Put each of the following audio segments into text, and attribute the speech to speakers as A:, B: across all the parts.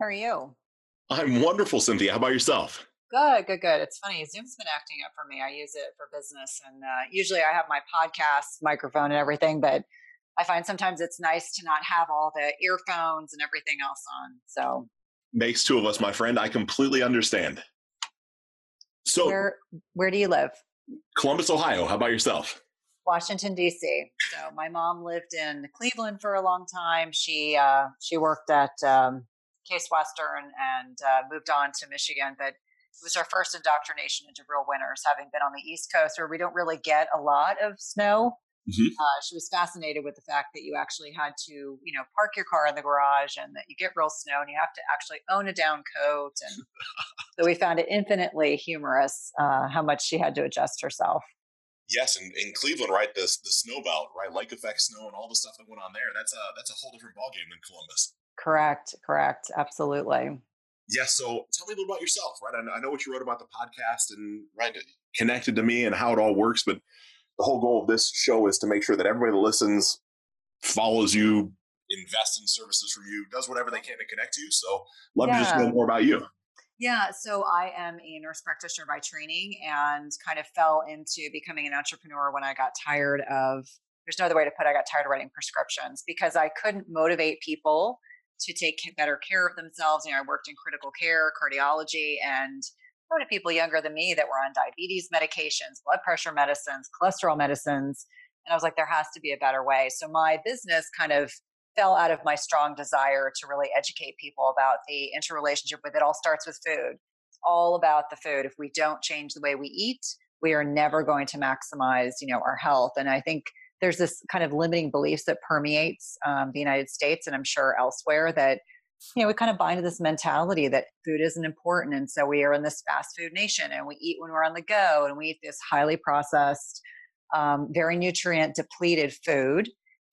A: How are you?
B: I'm wonderful, Cynthia. How about yourself?
A: Good, good, good. It's funny. Zoom's been acting up for me. I use it for business, and uh, usually I have my podcast microphone and everything, but I find sometimes it's nice to not have all the earphones and everything else on. So
B: makes two of us, my friend. I completely understand.
A: So where where do you live?
B: Columbus, Ohio. How about yourself?
A: Washington D.C. So my mom lived in Cleveland for a long time. She uh, she worked at um, Case Western and uh, moved on to Michigan, but it was our first indoctrination into real winters, having been on the East Coast where we don't really get a lot of snow. Mm-hmm. Uh, she was fascinated with the fact that you actually had to, you know, park your car in the garage and that you get real snow and you have to actually own a down coat. And so we found it infinitely humorous uh, how much she had to adjust herself.
B: Yes, and in Cleveland, right, the the snow belt, right, lake effect snow and all the stuff that went on there. That's a that's a whole different ballgame than Columbus.
A: Correct, correct, absolutely.
B: Yeah. So tell me a little about yourself, right? I know what you wrote about the podcast and right connected to me and how it all works, but the whole goal of this show is to make sure that everybody that listens follows you, invests in services from you, does whatever they can to connect to you. So love yeah. to just know more about you.
A: Yeah, so I am a nurse practitioner by training and kind of fell into becoming an entrepreneur when I got tired of there's no other way to put it, I got tired of writing prescriptions because I couldn't motivate people to take better care of themselves. You know, I worked in critical care, cardiology, and a lot of people younger than me that were on diabetes medications, blood pressure medicines, cholesterol medicines. And I was like, there has to be a better way. So my business kind of fell out of my strong desire to really educate people about the interrelationship with it all starts with food. It's all about the food. If we don't change the way we eat, we are never going to maximize, you know, our health. And I think there's this kind of limiting beliefs that permeates um, the United States and I'm sure elsewhere that you know we kind of buy into this mentality that food isn't important and so we are in this fast food nation and we eat when we're on the go and we eat this highly processed um, very nutrient depleted food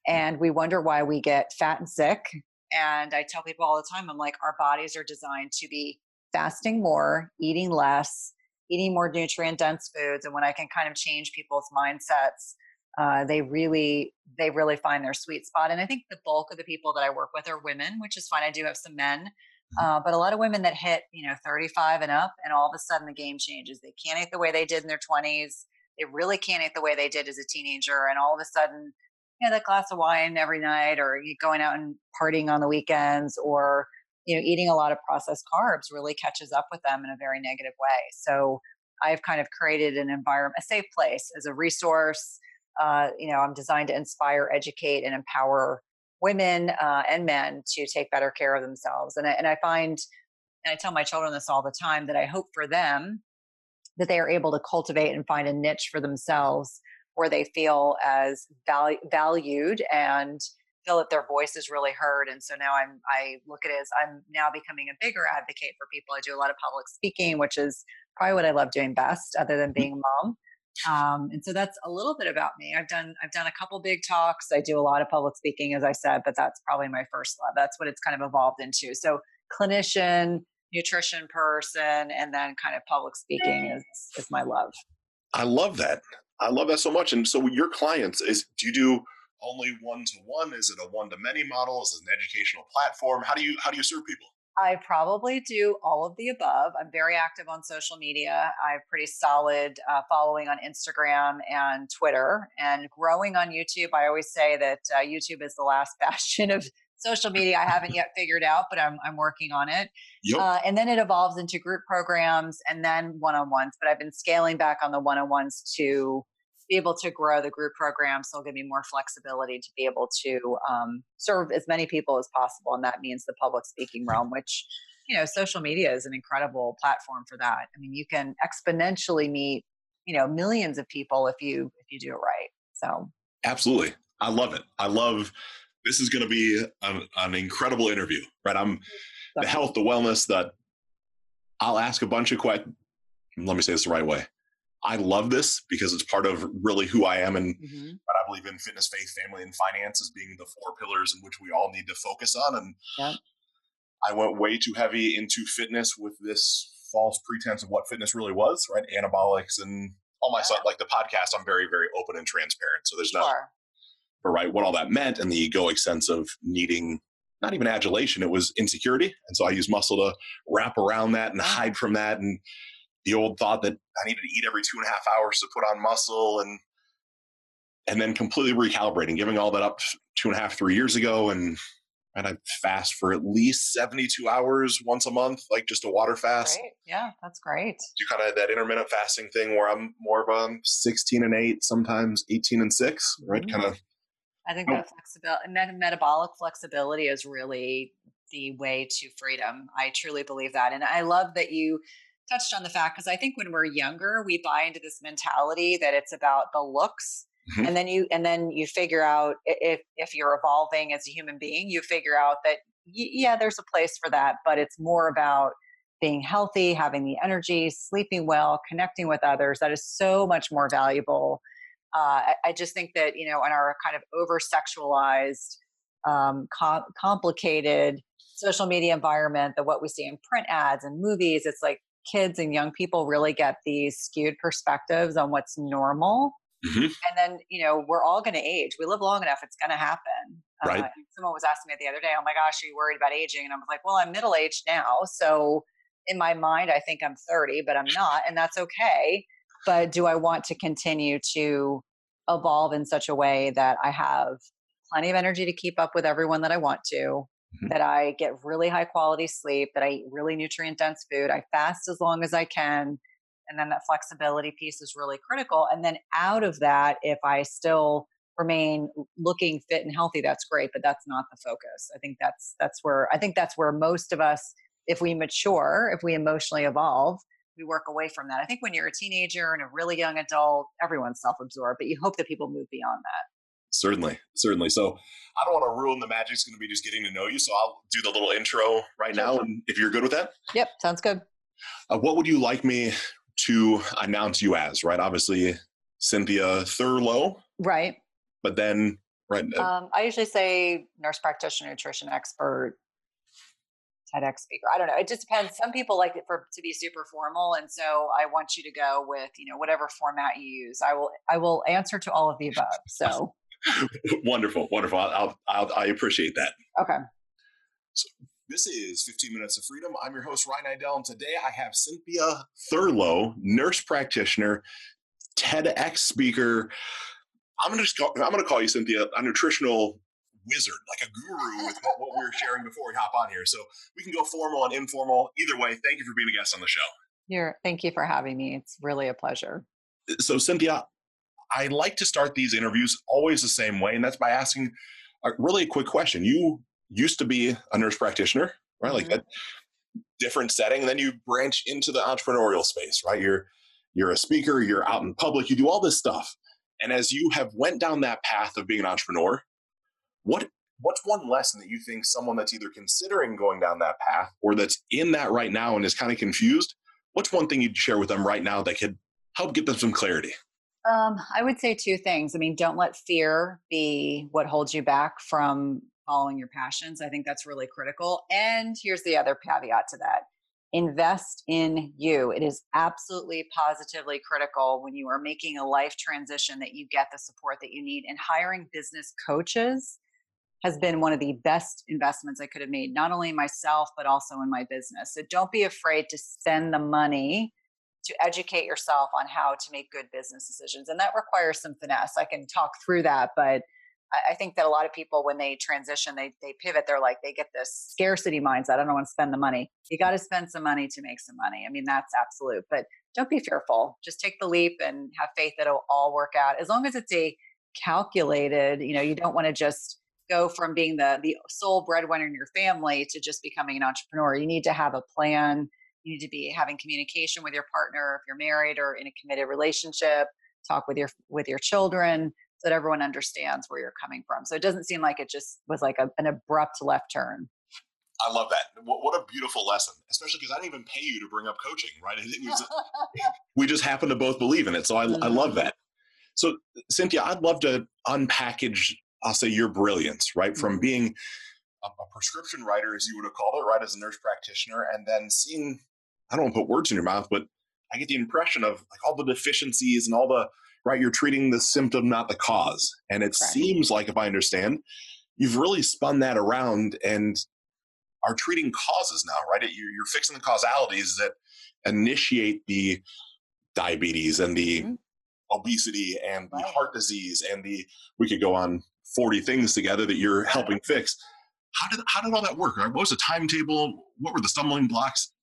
A: and we wonder why we get fat and sick. And i tell people all the time i'm like our bodies are designed to be fasting more eating less eating more nutrient dense foods. And when i can kind of change people's mindsets uh, they really they really find their sweet spot and i think the bulk of the people that i work with are women which is fine i do have some men mm-hmm. uh, but a lot of women that hit you know 35 and up and all of a sudden the game changes they can't eat the way they did in their 20s they really can't eat the way they did as a teenager and all of a sudden you know that glass of wine every night or going out and partying on the weekends or you know eating a lot of processed carbs really catches up with them in a very negative way so i've kind of created an environment a safe place as a resource uh, you know, I'm designed to inspire, educate, and empower women uh, and men to take better care of themselves. And I, and I find, and I tell my children this all the time, that I hope for them that they are able to cultivate and find a niche for themselves where they feel as val- valued and feel that their voice is really heard. And so now I'm, I look at it as I'm now becoming a bigger advocate for people. I do a lot of public speaking, which is probably what I love doing best, other than being a mom. Um, and so that's a little bit about me. I've done I've done a couple big talks. I do a lot of public speaking, as I said, but that's probably my first love. That's what it's kind of evolved into. So clinician, nutrition person, and then kind of public speaking is is my love.
B: I love that. I love that so much. And so your clients is do you do only one to one? Is it a one to many model? Is it an educational platform? How do you how do you serve people?
A: I probably do all of the above. I'm very active on social media. I have pretty solid uh, following on Instagram and Twitter, and growing on YouTube. I always say that uh, YouTube is the last bastion of social media I haven't yet figured out, but I'm I'm working on it. Yep. Uh, and then it evolves into group programs and then one on ones. But I've been scaling back on the one on ones to be able to grow the group program. So it'll give me more flexibility to be able to um, serve as many people as possible. And that means the public speaking realm, which, you know, social media is an incredible platform for that. I mean, you can exponentially meet, you know, millions of people if you, if you do it right. So
B: absolutely. I love it. I love, this is going to be an, an incredible interview, right? I'm the health, the wellness that I'll ask a bunch of questions. Let me say this the right way. I love this because it's part of really who I am and mm-hmm. what I believe in fitness, faith, family, and finance as being the four pillars in which we all need to focus on. And yep. I went way too heavy into fitness with this false pretense of what fitness really was, right? Anabolics and all my stuff, like the podcast, I'm very, very open and transparent. So there's sure. not, but right, what all that meant and the egoic sense of needing not even adulation, it was insecurity. And so I used muscle to wrap around that and hide from that. And the old thought that I needed to eat every two and a half hours to put on muscle and and then completely recalibrating, giving all that up two and a half, three years ago. And and I fast for at least 72 hours once a month, like just a water fast.
A: Great. Yeah, that's great.
B: Do kind of that intermittent fasting thing where I'm more of a 16 and 8, sometimes 18 and 6, right? Mm-hmm. Kind of
A: I think that flexibility, metabolic flexibility is really the way to freedom. I truly believe that. And I love that you touched on the fact because I think when we're younger, we buy into this mentality that it's about the looks. Mm-hmm. And then you and then you figure out if if you're evolving as a human being, you figure out that yeah, there's a place for that, but it's more about being healthy, having the energy, sleeping well, connecting with others. That is so much more valuable uh, I, I, just think that you know in our kind of over sexualized um, com- complicated social media environment that what we see in print ads and movies it's like kids and young people really get these skewed perspectives on what's normal. Mm-hmm. and then you know we're all going to age. We live long enough it's going to happen
B: right. Uh,
A: someone was asking me the other day oh my gosh are you worried about aging? And i was like well i'm middle aged now so in my mind i think i'm 30 but i'm not and that's okay. But do I want to continue to evolve in such a way that I have plenty of energy to keep up with everyone that I want to, mm-hmm. that I get really high quality sleep, that I eat really nutrient dense food, I fast as long as I can. And then that flexibility piece is really critical. And then out of that, if I still remain looking fit and healthy, that's great, but that's not the focus. I think that's that's where I think that's where most of us, if we mature, if we emotionally evolve, we work away from that. I think when you're a teenager and a really young adult, everyone's self absorbed, but you hope that people move beyond that.
B: Certainly, certainly. So I don't want to ruin the magic. It's going to be just getting to know you. So I'll do the little intro right now. And if you're good with that.
A: Yep, sounds good.
B: Uh, what would you like me to announce you as, right? Obviously, Cynthia Thurlow.
A: Right.
B: But then, right.
A: Uh um, I usually say nurse practitioner, nutrition expert, TEDx speaker. I don't know. It just depends. Some people like it for to be super formal, and so I want you to go with you know whatever format you use. I will I will answer to all of the above. So
B: wonderful, wonderful. I'll, I'll, i appreciate that.
A: Okay.
B: So this is 15 Minutes of Freedom. I'm your host Ryan Idell, and today I have Cynthia Thurlow, nurse practitioner, TEDx speaker. I'm gonna just call, I'm gonna call you Cynthia, a nutritional wizard, like a guru with what, what we were sharing before we hop on here. So we can go formal and informal. Either way, thank you for being a guest on the show.
A: You're, thank you for having me. It's really a pleasure.
B: So, Cynthia, I like to start these interviews always the same way, and that's by asking a really quick question. You used to be a nurse practitioner, right? Mm-hmm. Like a different setting, then you branch into the entrepreneurial space, right? You're you're a speaker, you're out in public, you do all this stuff. And as you have went down that path of being an entrepreneur, what what's one lesson that you think someone that's either considering going down that path or that's in that right now and is kind of confused what's one thing you'd share with them right now that could help get them some clarity
A: um, i would say two things. I mean don't let fear be what holds you back from following your passions. I think that's really critical. And here's the other caveat to that. Invest in you. It is absolutely positively critical when you are making a life transition that you get the support that you need. And hiring business coaches has been one of the best investments I could have made, not only myself, but also in my business. So don't be afraid to spend the money to educate yourself on how to make good business decisions. And that requires some finesse. I can talk through that, but I think that a lot of people, when they transition, they, they pivot, they're like, they get this scarcity mindset. I don't want to spend the money. You got to spend some money to make some money. I mean, that's absolute, but don't be fearful. Just take the leap and have faith that it'll all work out. As long as it's a calculated, you know, you don't want to just, go from being the the sole breadwinner in your family to just becoming an entrepreneur. You need to have a plan. You need to be having communication with your partner if you're married or in a committed relationship. Talk with your with your children so that everyone understands where you're coming from. So it doesn't seem like it just was like a, an abrupt left turn.
B: I love that. What, what a beautiful lesson, especially because I didn't even pay you to bring up coaching, right? Was, we just happen to both believe in it. So I, mm-hmm. I love mm-hmm. that. So, Cynthia, I'd love to unpackage I'll say your brilliance, right? From mm-hmm. being a, a, prescription writer, as you would have called it, right, as a nurse practitioner, and then seeing, I don't want to put words in your mouth, but I get the impression of like all the deficiencies and all the, right, you're treating the symptom, not the cause. And it seems like, if I understand, you've really spun that around and are treating causes now, right? You're, you're fixing the causalities that initiate the diabetes and the mm-hmm. obesity and the heart disease and the we could go on 40 things together that you're helping fix. How did how did all that work? What was the timetable? What were the stumbling blocks?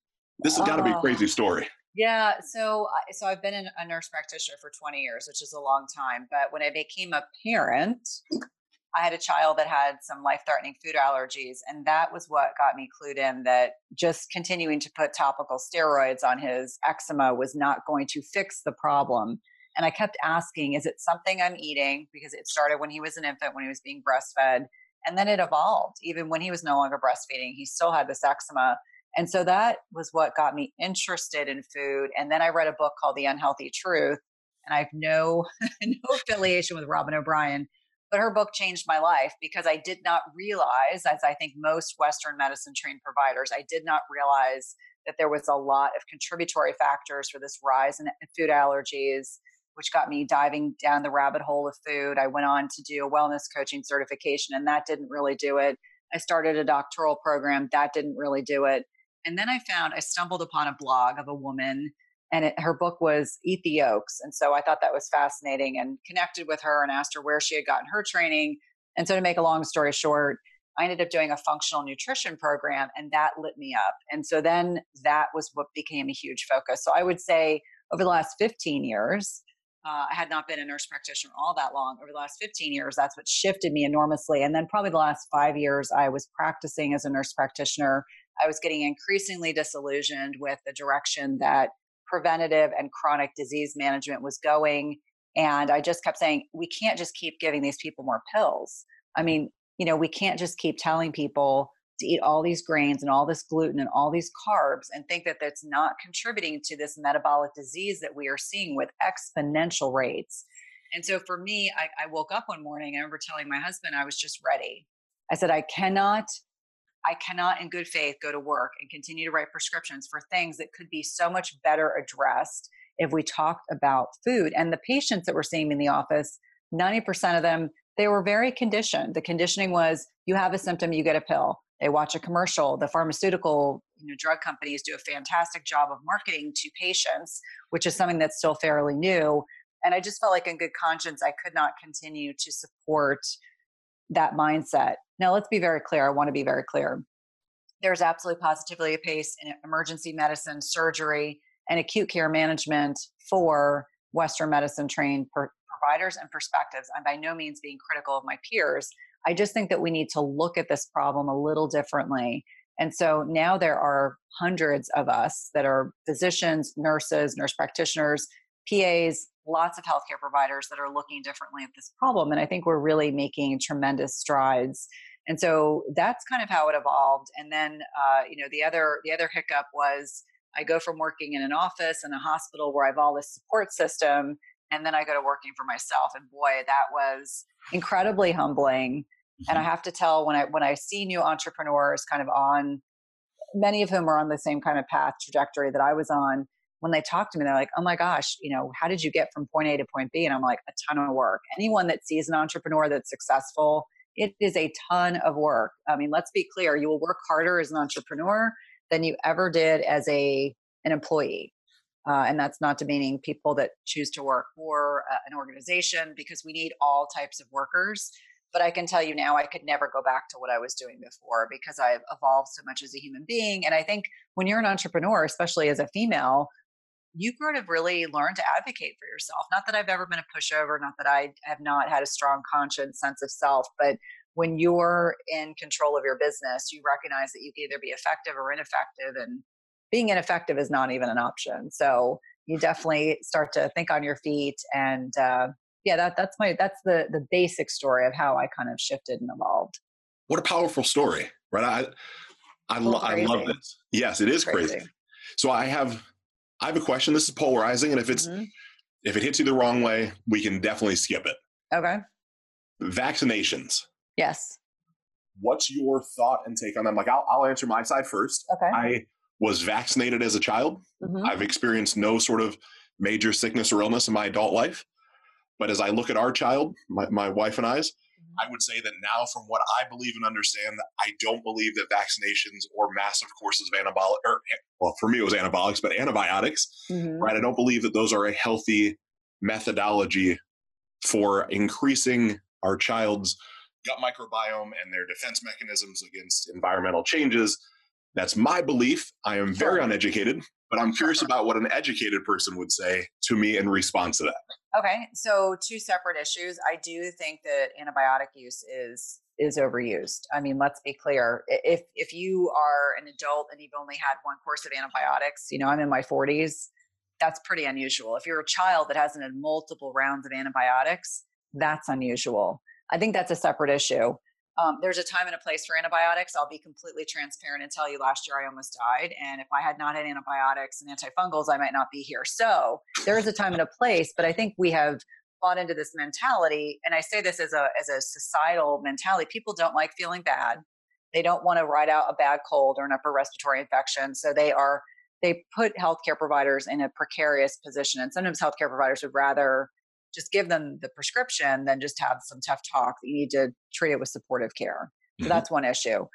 B: This has got to be a crazy story.
A: Yeah, so so I've been a nurse practitioner for 20 years, which is a long time. But when I became a parent, I had a child that had some life threatening food allergies. And that was what got me clued in that just continuing to put topical steroids on his eczema was not going to fix the problem. And I kept asking, is it something I'm eating? Because it started when he was an infant, when he was being breastfed. And then it evolved. Even when he was no longer breastfeeding, he still had this eczema. And so that was what got me interested in food. And then I read a book called The Unhealthy Truth. And I have no, no affiliation with Robyn O'Brien but her book changed my life because I did not realize, as I think most Western medicine trained providers, I did not realize that there was a lot of contributory factors for this rise in food allergies, which got me diving down the rabbit hole of food. I went on to do a wellness coaching certification, and that didn't really do it. I started a doctoral program, that didn't really do it. And then I found I stumbled upon a blog of a woman and it, her book was Eat the Yolks. And so I thought that was fascinating and connected with her and asked her where she had gotten her training. And so to make a long story short, I ended up doing a functional nutrition program and that lit me up. And so then that was what became a huge focus. So I would say over the last 15 years, uh, I had not been a nurse practitioner all that long. Over the last 15 years, that's what shifted me enormously. And then probably the last five years, I was practicing as a nurse practitioner. I was getting increasingly disillusioned with the direction that preventative and chronic disease management was going. And I just kept saying, we can't just keep giving these people more pills. I mean, you know, we can't just keep telling people to eat all these grains and all this gluten and all these carbs and think that that's not contributing to this metabolic disease that we are seeing with exponential rates. And so for me, I, I woke up one morning. I remember telling my husband I was just ready. I said, I cannot I cannot, in good faith, go to work and continue to write prescriptions for things that could be so much better addressed if we talked about food. And the patients that we're seeing in the office, 90% of them, they were very conditioned. The conditioning was you have a symptom, you get a pill. They watch a commercial. The pharmaceutical you know, drug companies do a fantastic job of marketing to patients, which is something that's still fairly new. And I just felt like, in good conscience, I could not continue to support that mindset. Now, let's be very clear. I want to be very clear. There's absolutely positively a pace in emergency medicine, surgery, and acute care management for Western medicine trained per- providers and perspectives. I'm by no means being critical of my peers. I just think that we need to look at this problem a little differently. And so now there are hundreds of us that are physicians, nurses, nurse practitioners, PAs, lots of healthcare providers that are looking differently at this problem. And I think we're really making tremendous strides. And so that's kind of how it evolved. And then, uh, you know, the other the other hiccup was I go from working in an office in a hospital where I have all this support system, and then I go to working for myself. And boy, that was incredibly humbling. And I mm-hmm. have to tell when I when I see new entrepreneurs kind of on many of whom are on the same kind of path trajectory that I was on, when they talk to me, they're like, oh my gosh, you know, how did you get from point A to point B? And I'm like, a ton of work. Anyone that sees an entrepreneur that's successful, it is a ton of work. I mean, let's be clear, you will work harder as an entrepreneur than you ever did as a an employee. Uh, and that's not demeaning people that choose to work for uh, an organization because we need all types of workers. But I can tell you now, I could never go back to what I was doing before because I've evolved so much as a human being. And I think when you're an entrepreneur, especially as a female, you kind of really learn to advocate for yourself. Not that I've ever been a pushover, not that I have not had a strong conscience, sense of self, but when you're in control of your business, you recognize that you can either be effective or ineffective, and being ineffective is not even an option. So you definitely start to think on your feet, and uh, yeah, that that's my that's the the basic story of how I kind of shifted and evolved.
B: What a powerful story, right? I I, lo- I love this. Yes, it is crazy. crazy. So I have I have a question. This is polarizing, and if it's mm-hmm. if it hits you the wrong way, we can definitely skip it.
A: Okay.
B: Vaccinations.
A: Yes.
B: What's your thought and take on them? Like, I'll, I'll answer my side first.
A: Okay.
B: I was vaccinated as a child. Mm-hmm. I've experienced no sort of major sickness or illness in my adult life. But as I look at our child, my, my wife and I's, I would say that now, from what I believe and understand, I don't believe that vaccinations or massive courses of anabolic, or well, for me it was anabolics, but antibiotics, mm-hmm. right? I don't believe that those are a healthy methodology for increasing our child's gut microbiome and their defense mechanisms against environmental changes. That's my belief. I am very uneducated, but I'm curious uh-huh. about what an educated person would say to me in response to that.
A: Okay, so two separate issues. I do think that antibiotic use is is overused. I mean, let's be clear. If if you are an adult and you've only had one course of antibiotics, you know, I'm in my 40s, that's pretty unusual. If you're a child that hasn't had multiple rounds of antibiotics, that's unusual. I think that's a separate issue. Um, there's a time and a place for antibiotics. I'll be completely transparent and tell you last year I almost died. And if I had not had antibiotics and antifungals, I might not be here. So there is a time and a place, but I think we have bought into this mentality. And I say this as a, as a societal mentality. People don't like feeling bad. They don't want to ride out a bad cold or an upper respiratory infection. So they are, they put healthcare providers in a precarious position. And sometimes healthcare providers would rather just give them the prescription than just have some tough talk that you need to treat it with supportive care. So mm-hmm. that's one issue.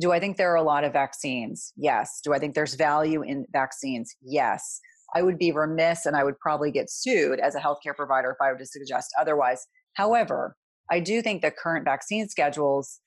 A: Do I think there are a lot of vaccines? Yes. Do I think there's value in vaccines? Yes. I would be remiss and I would probably get sued as a healthcare provider if I were to suggest otherwise. However, I do think the current vaccine schedules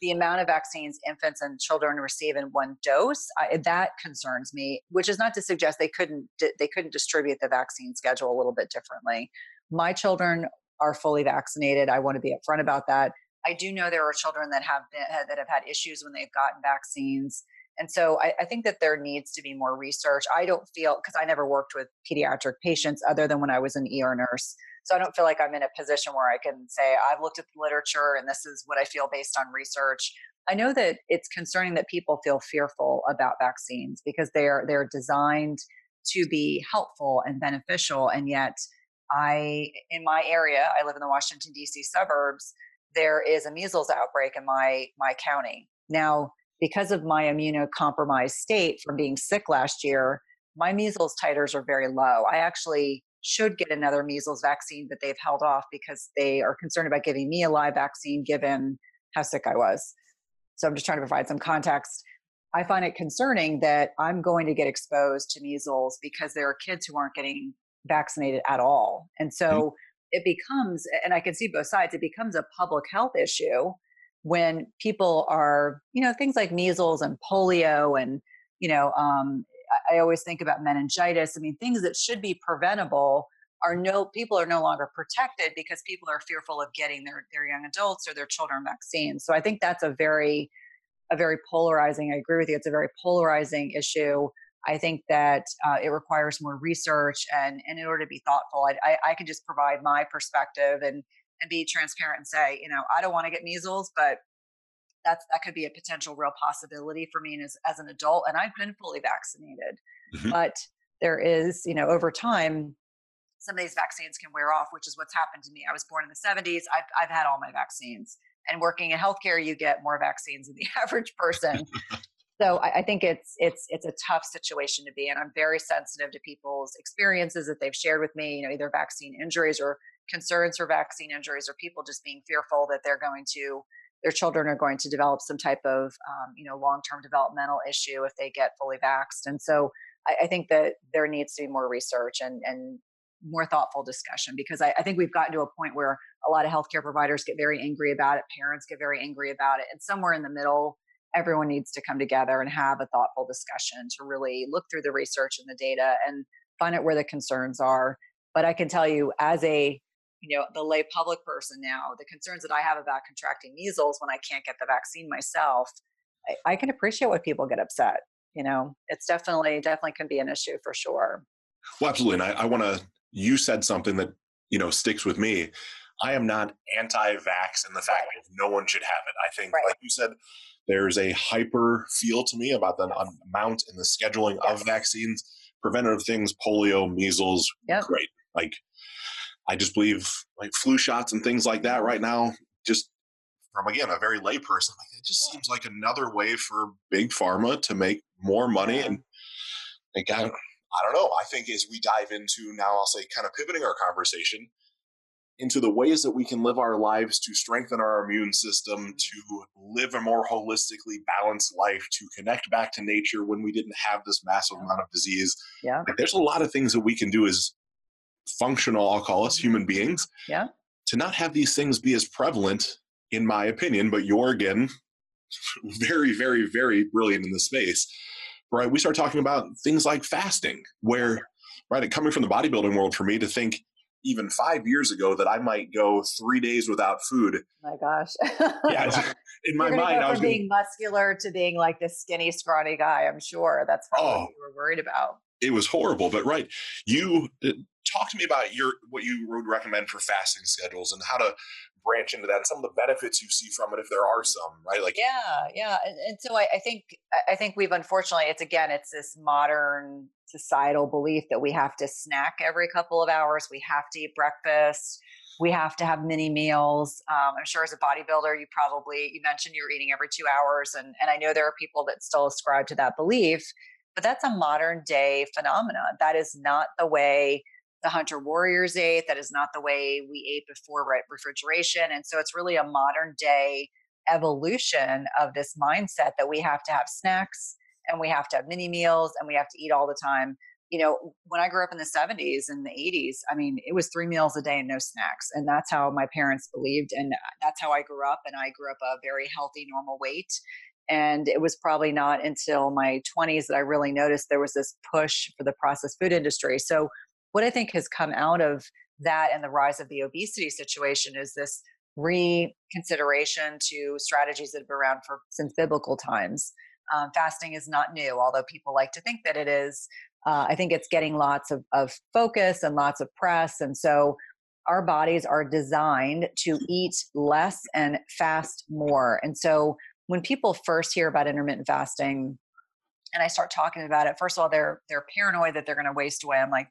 A: the amount of vaccines infants and children receive in one dose I, that concerns me which is not to suggest they couldn't they couldn't distribute the vaccine schedule a little bit differently. My children are fully vaccinated. I want to be upfront about that. I do know there are children that have been that have had issues when they've gotten vaccines and so I, I think that there needs to be more research. I don't feel because i never worked with pediatric patients other than when i was an er nurse so I don't feel like I'm in a position where I can say, I've looked at the literature and this is what I feel based on research. I know that it's concerning that people feel fearful about vaccines because they're they're designed to be helpful and beneficial. And yet I in my area, I live in the Washington DC suburbs, there is a measles outbreak in my my county. Now, because of my immunocompromised state from being sick last year, my measles titers are very low. I actually should get another measles vaccine, but they've held off because they are concerned about giving me a live vaccine given how sick I was. So I'm just trying to provide some context. I find it concerning that I'm going to get exposed to measles because there are kids who aren't getting vaccinated at all. And so mm-hmm. it becomes, and I can see both sides, it becomes a public health issue when people are, you know, things like measles and polio and, you know, um, I always think about meningitis. I mean, things that should be preventable are no people are no longer protected because people are fearful of getting their their young adults or their children vaccines. So I think that's a very a very polarizing. I agree with you. It's a very polarizing issue. I think that uh, it requires more research, and, and in order to be thoughtful, I, I, I can just provide my perspective and and be transparent and say, you know, I don't want to get measles, but that's that could be a potential real possibility for me as, as an adult and i've been fully vaccinated. Mm-hmm. but there is you know over time some of these vaccines can wear off which is what's happened to me. I was born in the 70s i've, I've had all my vaccines and working in healthcare you get more vaccines than the average person. So I, I think it's it's it's a tough situation to be in. I'm very sensitive to people's experiences that they've shared with me you know either vaccine injuries or concerns for vaccine injuries or people just being fearful that they're going to their children are going to develop some type of um, you know long-term developmental issue if they get fully vaxxed and so I, I, think that there needs to be more research and and more thoughtful discussion because I, I, think we've gotten to a point where a lot of healthcare providers get very angry about it parents get very angry about it and somewhere in the middle everyone needs to come together and have a thoughtful discussion to really look through the research and the data and find out where the concerns are but i can tell you as a you know the lay public person now the concerns that i have about contracting measles when i can't get the vaccine myself i, I can appreciate why people get upset you know it's definitely definitely can be an issue for sure
B: well absolutely and i, I want to you said something that you know sticks with me i am not anti-vax in the fact right. that no one should have it i think right. like you said there's a hyper feel to me about the yes. amount and the scheduling yes. of vaccines preventative things polio measles yep. great like I just believe like flu shots and things like that right now, just from again a very layperson, like it just seems like another way for big pharma to make more money. And like I, I don't know. I think as we dive into now, I'll say kind of pivoting our conversation, into the ways that we can live our lives to strengthen our immune system, mm-hmm. to live a more holistically balanced life, to connect back to nature when we didn't have this massive amount of disease.
A: Yeah.
B: Like, there's a lot of things that we can do as functional, I'll call us human beings.
A: Yeah.
B: To not have these things be as prevalent, in my opinion, but you're again very, very, very brilliant in this space. Right. We start talking about things like fasting, where right, coming from the bodybuilding world for me to think even five years ago that I might go three days without food.
A: My gosh.
B: yeah. In my mind, I was
A: being gonna, muscular to being like this skinny, scrawny guy. I'm sure that's probably oh, what you were worried about.
B: It was horrible, but right. You uh, talk to me about your what you would recommend for fasting schedules and how to branch into that and some of the benefits you see from it if there are some right like
A: yeah yeah and, and so I, I, think i think we've unfortunately it's again it's this modern societal belief that we have to snack every couple of hours we have to eat breakfast we have to have mini meals um, i'm sure as a bodybuilder you probably you mentioned you're eating every two hours and, and i know there are people that still ascribe to that belief but that's a modern day phenomenon that is not the way the hunter warriors ate. That is not the way we ate before right refrigeration. And so it's really a modern day evolution of this mindset that we have to have snacks and we have to have mini meals and we have to eat all the time. You know, when I grew up in the 70s and the 80s, I mean, it was three meals a day and no snacks. And that's how my parents believed. And uh, that's how I grew up. And I grew up a very healthy, normal weight. And it was probably not until my 20s that I really noticed there was this push for the processed food industry. So what I think has come out of that and the rise of the obesity situation is this reconsideration to strategies that have been around for since biblical times. Um, fasting is not new, although people like to think that it is. Uh, I think it's getting lots of, of focus and lots of press. And so our bodies are designed to eat less and fast more. And so when people first hear about intermittent fasting, and I start talking about it, first of all, they're they're paranoid that they're going to waste away. I'm like,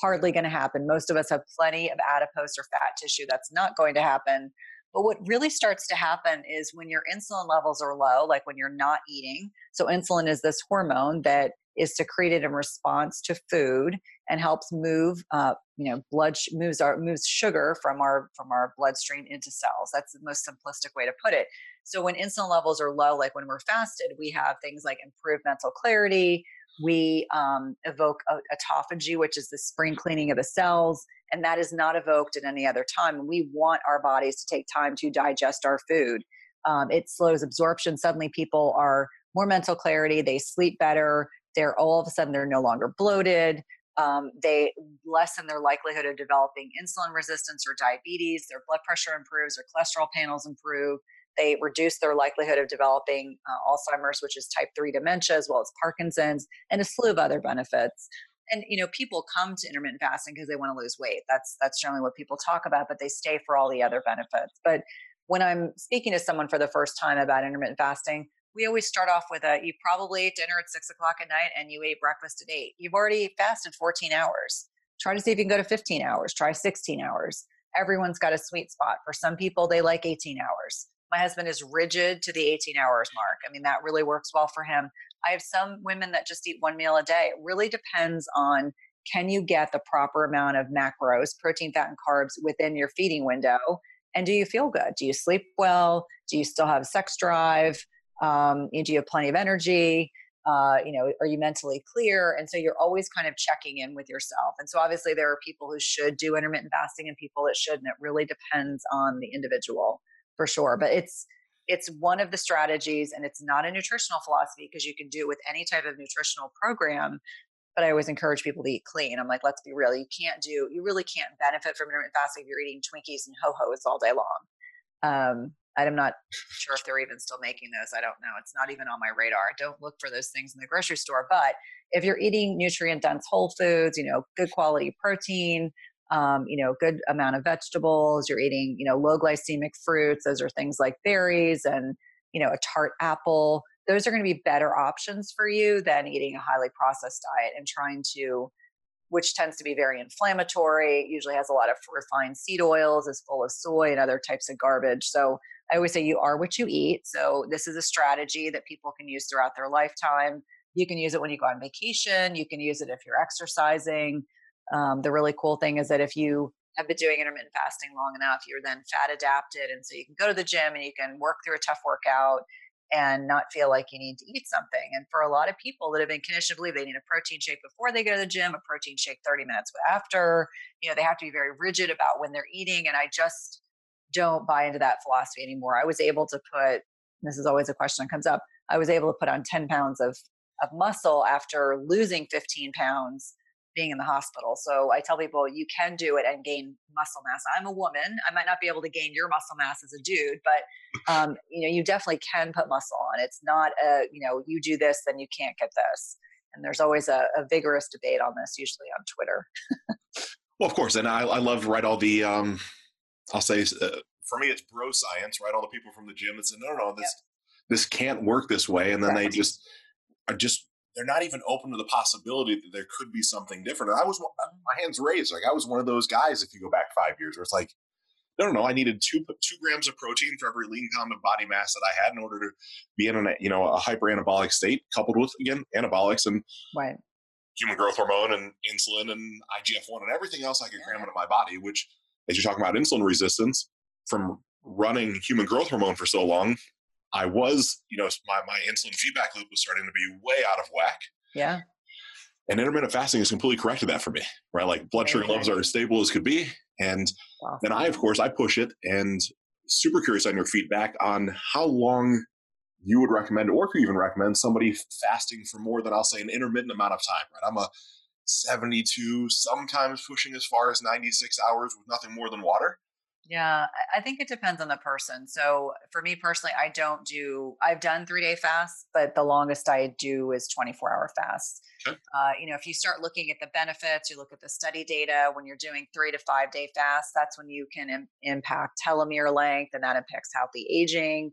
A: hardly going to happen. Most of us have plenty of adipose or fat tissue. That's not going to happen. But what really starts to happen is when your insulin levels are low, like when you're not eating. So, insulin is this hormone that is secreted in response to food and helps move, uh, you know, blood sh- moves our moves sugar from our from our bloodstream into cells. That's the most simplistic way to put it. So, when insulin levels are low, like when we're fasted, we have things like improved mental clarity, we um, evoke autophagy, which is the spring cleaning of the cells, and that is not evoked at any other time. We want our bodies to take time to digest our food. Um, it slows absorption. Suddenly, people are more mental clarity. They sleep better. They're all of a sudden they're no longer bloated. Um, they lessen their likelihood of developing insulin resistance or diabetes. Their blood pressure improves. Their cholesterol panels improve. They reduce their likelihood of developing uh, Alzheimer's, which is type 3 dementia, as well as Parkinson's, and a slew of other benefits. And you know, people come to intermittent fasting because they want to lose weight. That's that's generally what people talk about, but they stay for all the other benefits. But when I'm speaking to someone for the first time about intermittent fasting, we always start off with a you probably ate dinner at six o'clock at night and you ate breakfast at eight. You've already fasted 14 hours. Try to see if you can go to 15 hours, try 16 hours. Everyone's got a sweet spot. For some people, they like 18 hours. My husband is rigid to the 18 hours mark. I mean, that really works well for him. I have some women that just eat one meal a day. It really depends on can you get the proper amount of macros, protein, fat, and carbs within your feeding window? And do you feel good? Do you sleep well? Do you still have sex drive? Um, do you have plenty of energy? Uh, you know, are you mentally clear? And so you're always kind of checking in with yourself. And so obviously there are people who should do intermittent fasting and people that shouldn't. It really depends on the individual for sure. But it's it's one of the strategies and it's not a nutritional philosophy because you can do it with any type of nutritional program but i always encourage people to eat clean i'm like let's be real you can't do you really can't benefit from intermittent fasting if you're eating twinkies and ho-hos all day long um, i'm not sure if they're even still making those i don't know it's not even on my radar don't look for those things in the grocery store but if you're eating nutrient dense whole foods you know good quality protein um, you know, good amount of vegetables. You're eating, you know, low glycemic fruits. Those are things like berries and, you know, a tart apple. Those are going to be better options for you than eating a highly processed diet and trying to, which tends to be very inflammatory. usually has a lot of refined seed oils, is full of soy and other types of garbage. So I always say you are what you eat. So this is a strategy that people can use throughout their lifetime. You can use it when you go on vacation. You can use it if you're exercising. Um, the really cool thing is that if you have been doing intermittent fasting long enough, you're then fat adapted. And so you can go to the gym and you can work through a tough workout and not feel like you need to eat something. And for a lot of people that have been conditioned to believe they need a protein shake before they go to the gym, a protein shake 30 minutes after, you know, they have to be very rigid about when they're eating. And I just don't buy into that philosophy anymore. I was able to put, this is always a question that comes up, I was able to put on 10 pounds of, of muscle after losing 15 pounds being in the hospital. So I tell people you can do it and gain muscle mass. I'm a woman. I might not be able to gain your muscle mass as a dude, but um, you know, you definitely can put muscle on. It's not a, you know, you do this, then you can't get this. And there's always a, a vigorous debate on this, usually on Twitter.
B: well, of course. And I, I love to write all the, um, I'll say, uh, for me, it's bro science, right? All the people from the gym that said, no, no, no this, yep. this can't work this way. And then they just are just they're not even open to the possibility that there could be something different. And I was mm-hmm. my hands raised, like I was one of those guys. If you go back five years, where it's like, no, no, no, I needed two two grams of protein for every lean pound of body mass that I had in order to be in a you know a hyper anabolic state, coupled with again anabolics and
A: right.
B: human growth hormone and insulin and IGF one and everything else I could cram into my body. Which, as you're talking about insulin resistance, from running human growth hormone for so long, I was, you know, my, my insulin feedback loop was starting to be way out of whack.
A: Yeah.
B: And intermittent fasting has completely corrected that for me, right? Like blood sugar levels are as stable as could be. And awesome. then I, of course, I push it and super curious on your feedback on how long you would recommend, or you even recommend somebody fasting for more than I'll say an intermittent amount of time, right? I'm a 72, sometimes pushing as far as 96 hours with nothing more than water.
A: Yeah, I think it depends on the person. So for me personally, I don't do, I've done three day fasts, but the longest I do is 24 hour fasts. Okay. Uh, you know, if you start looking at the benefits, you look at the study data, when you're doing three to five day fasts, that's when you can Im- impact telomere length and that impacts healthy aging.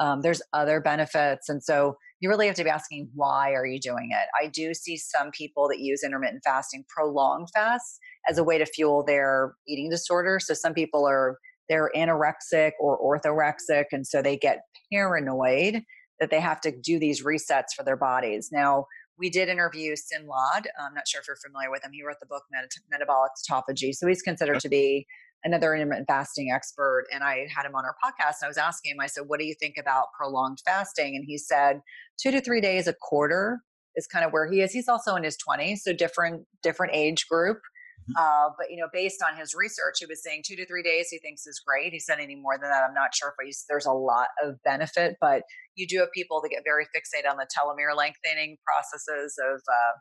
A: Um, there's other benefits. And so you really have to be asking, why are you doing it? I do see some people that use intermittent fasting, prolonged fasts as a way to fuel their eating disorder. So some people are they're anorexic or orthorexic, and so they get paranoid that they have to do these resets for their bodies. Now, we did interview Siim Land. I'm not sure if you're familiar with him. He wrote the book Metabolic Autophagy. So he's considered to be another intermittent fasting expert. And I had him on our podcast. And I was asking him, I said, What do you think about prolonged fasting? And he said, Two to three days a quarter is kind of where he is. He's also in his 20s, so different different age group. Mm-hmm. Uh, but you know, based on his research, he was saying two to three days he thinks is great. He said any more than that, I'm not sure if he's, there's a lot of benefit. But you do have people that get very fixated on the telomere lengthening processes of, uh,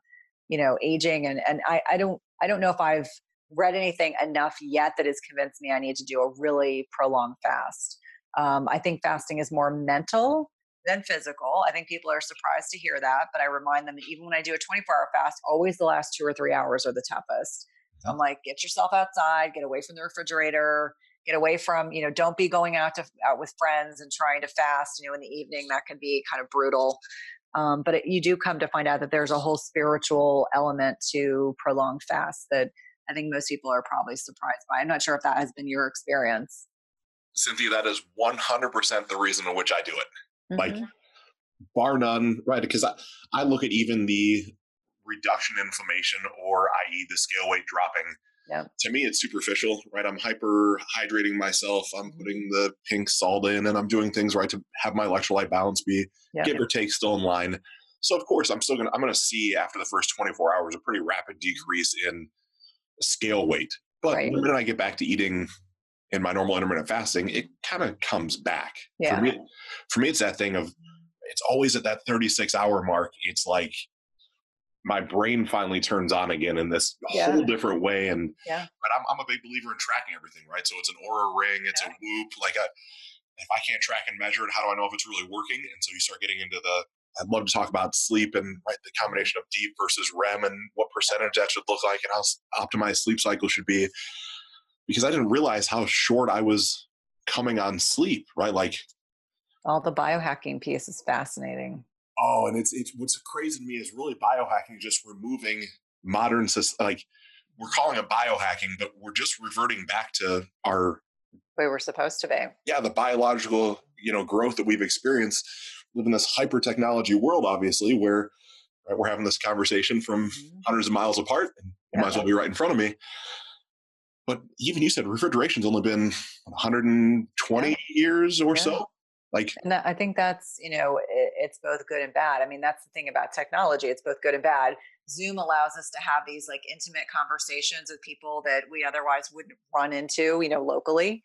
A: you know, aging, and and I, I don't I don't know if I've read anything enough yet that has convinced me I need to do a really prolonged fast. Um, I think fasting is more mental than physical. I think people are surprised to hear that, but I remind them that even when I do a 24 hour fast, always the last two or three hours are the toughest. I'm like, get yourself outside, get away from the refrigerator, get away from, you know, don't be going out to out with friends and trying to fast, you know, in the evening. That can be kind of brutal. Um, but it, you do come to find out that there's a whole spiritual element to prolonged fast that I think most people are probably surprised by. I'm not sure if that has been your experience.
B: Cynthia, that is 100% the reason in which I do it. Mm-hmm. Like, bar none, right? Because I, I look at even the reduction in inflammation or i.e. the scale weight dropping.
A: Yeah.
B: To me, it's superficial, right? I'm hyper hydrating myself. I'm mm-hmm. putting the pink salt in and I'm doing things right to have my electrolyte balance be yeah. give or take still in line. So of course I'm still gonna I'm gonna see after the first 24 hours a pretty rapid decrease in scale weight. But right. the minute I get back to eating in my normal intermittent fasting, it kind of comes back.
A: Yeah.
B: For me, for me, it's that thing of it's always at that 36 hour mark. It's like my brain finally turns on again in this yeah. whole different way. And
A: yeah.
B: but I'm, I'm a big believer in tracking everything, right? So it's an Oura ring, it's yeah. a Whoop. Like a, if I can't track and measure it, how do I know if it's really working? And so you start getting into the. I'd love to talk about sleep and right the combination of deep versus REM and what percentage that should look like and how optimized sleep cycle should be. Because I didn't realize how short I was coming on sleep, right? Like
A: all the biohacking piece is fascinating.
B: Oh, and it's it's what's crazy to me is really biohacking just removing modern systems. like we're calling it biohacking, but we're just reverting back to our
A: way we're supposed to be.
B: Yeah, the biological you know growth that we've experienced. Live in this hyper technology world, obviously, where right, we're having this conversation from mm-hmm. hundreds of miles apart, and yeah. might as well be right in front of me. but even you said refrigeration's only been 120 yeah. years or yeah. so. Like,
A: and I think that's you know it, it's both good and bad. I mean, that's the thing about technology; it's both good and bad. Zoom allows us to have these like intimate conversations with people that we otherwise wouldn't run into, you know, locally.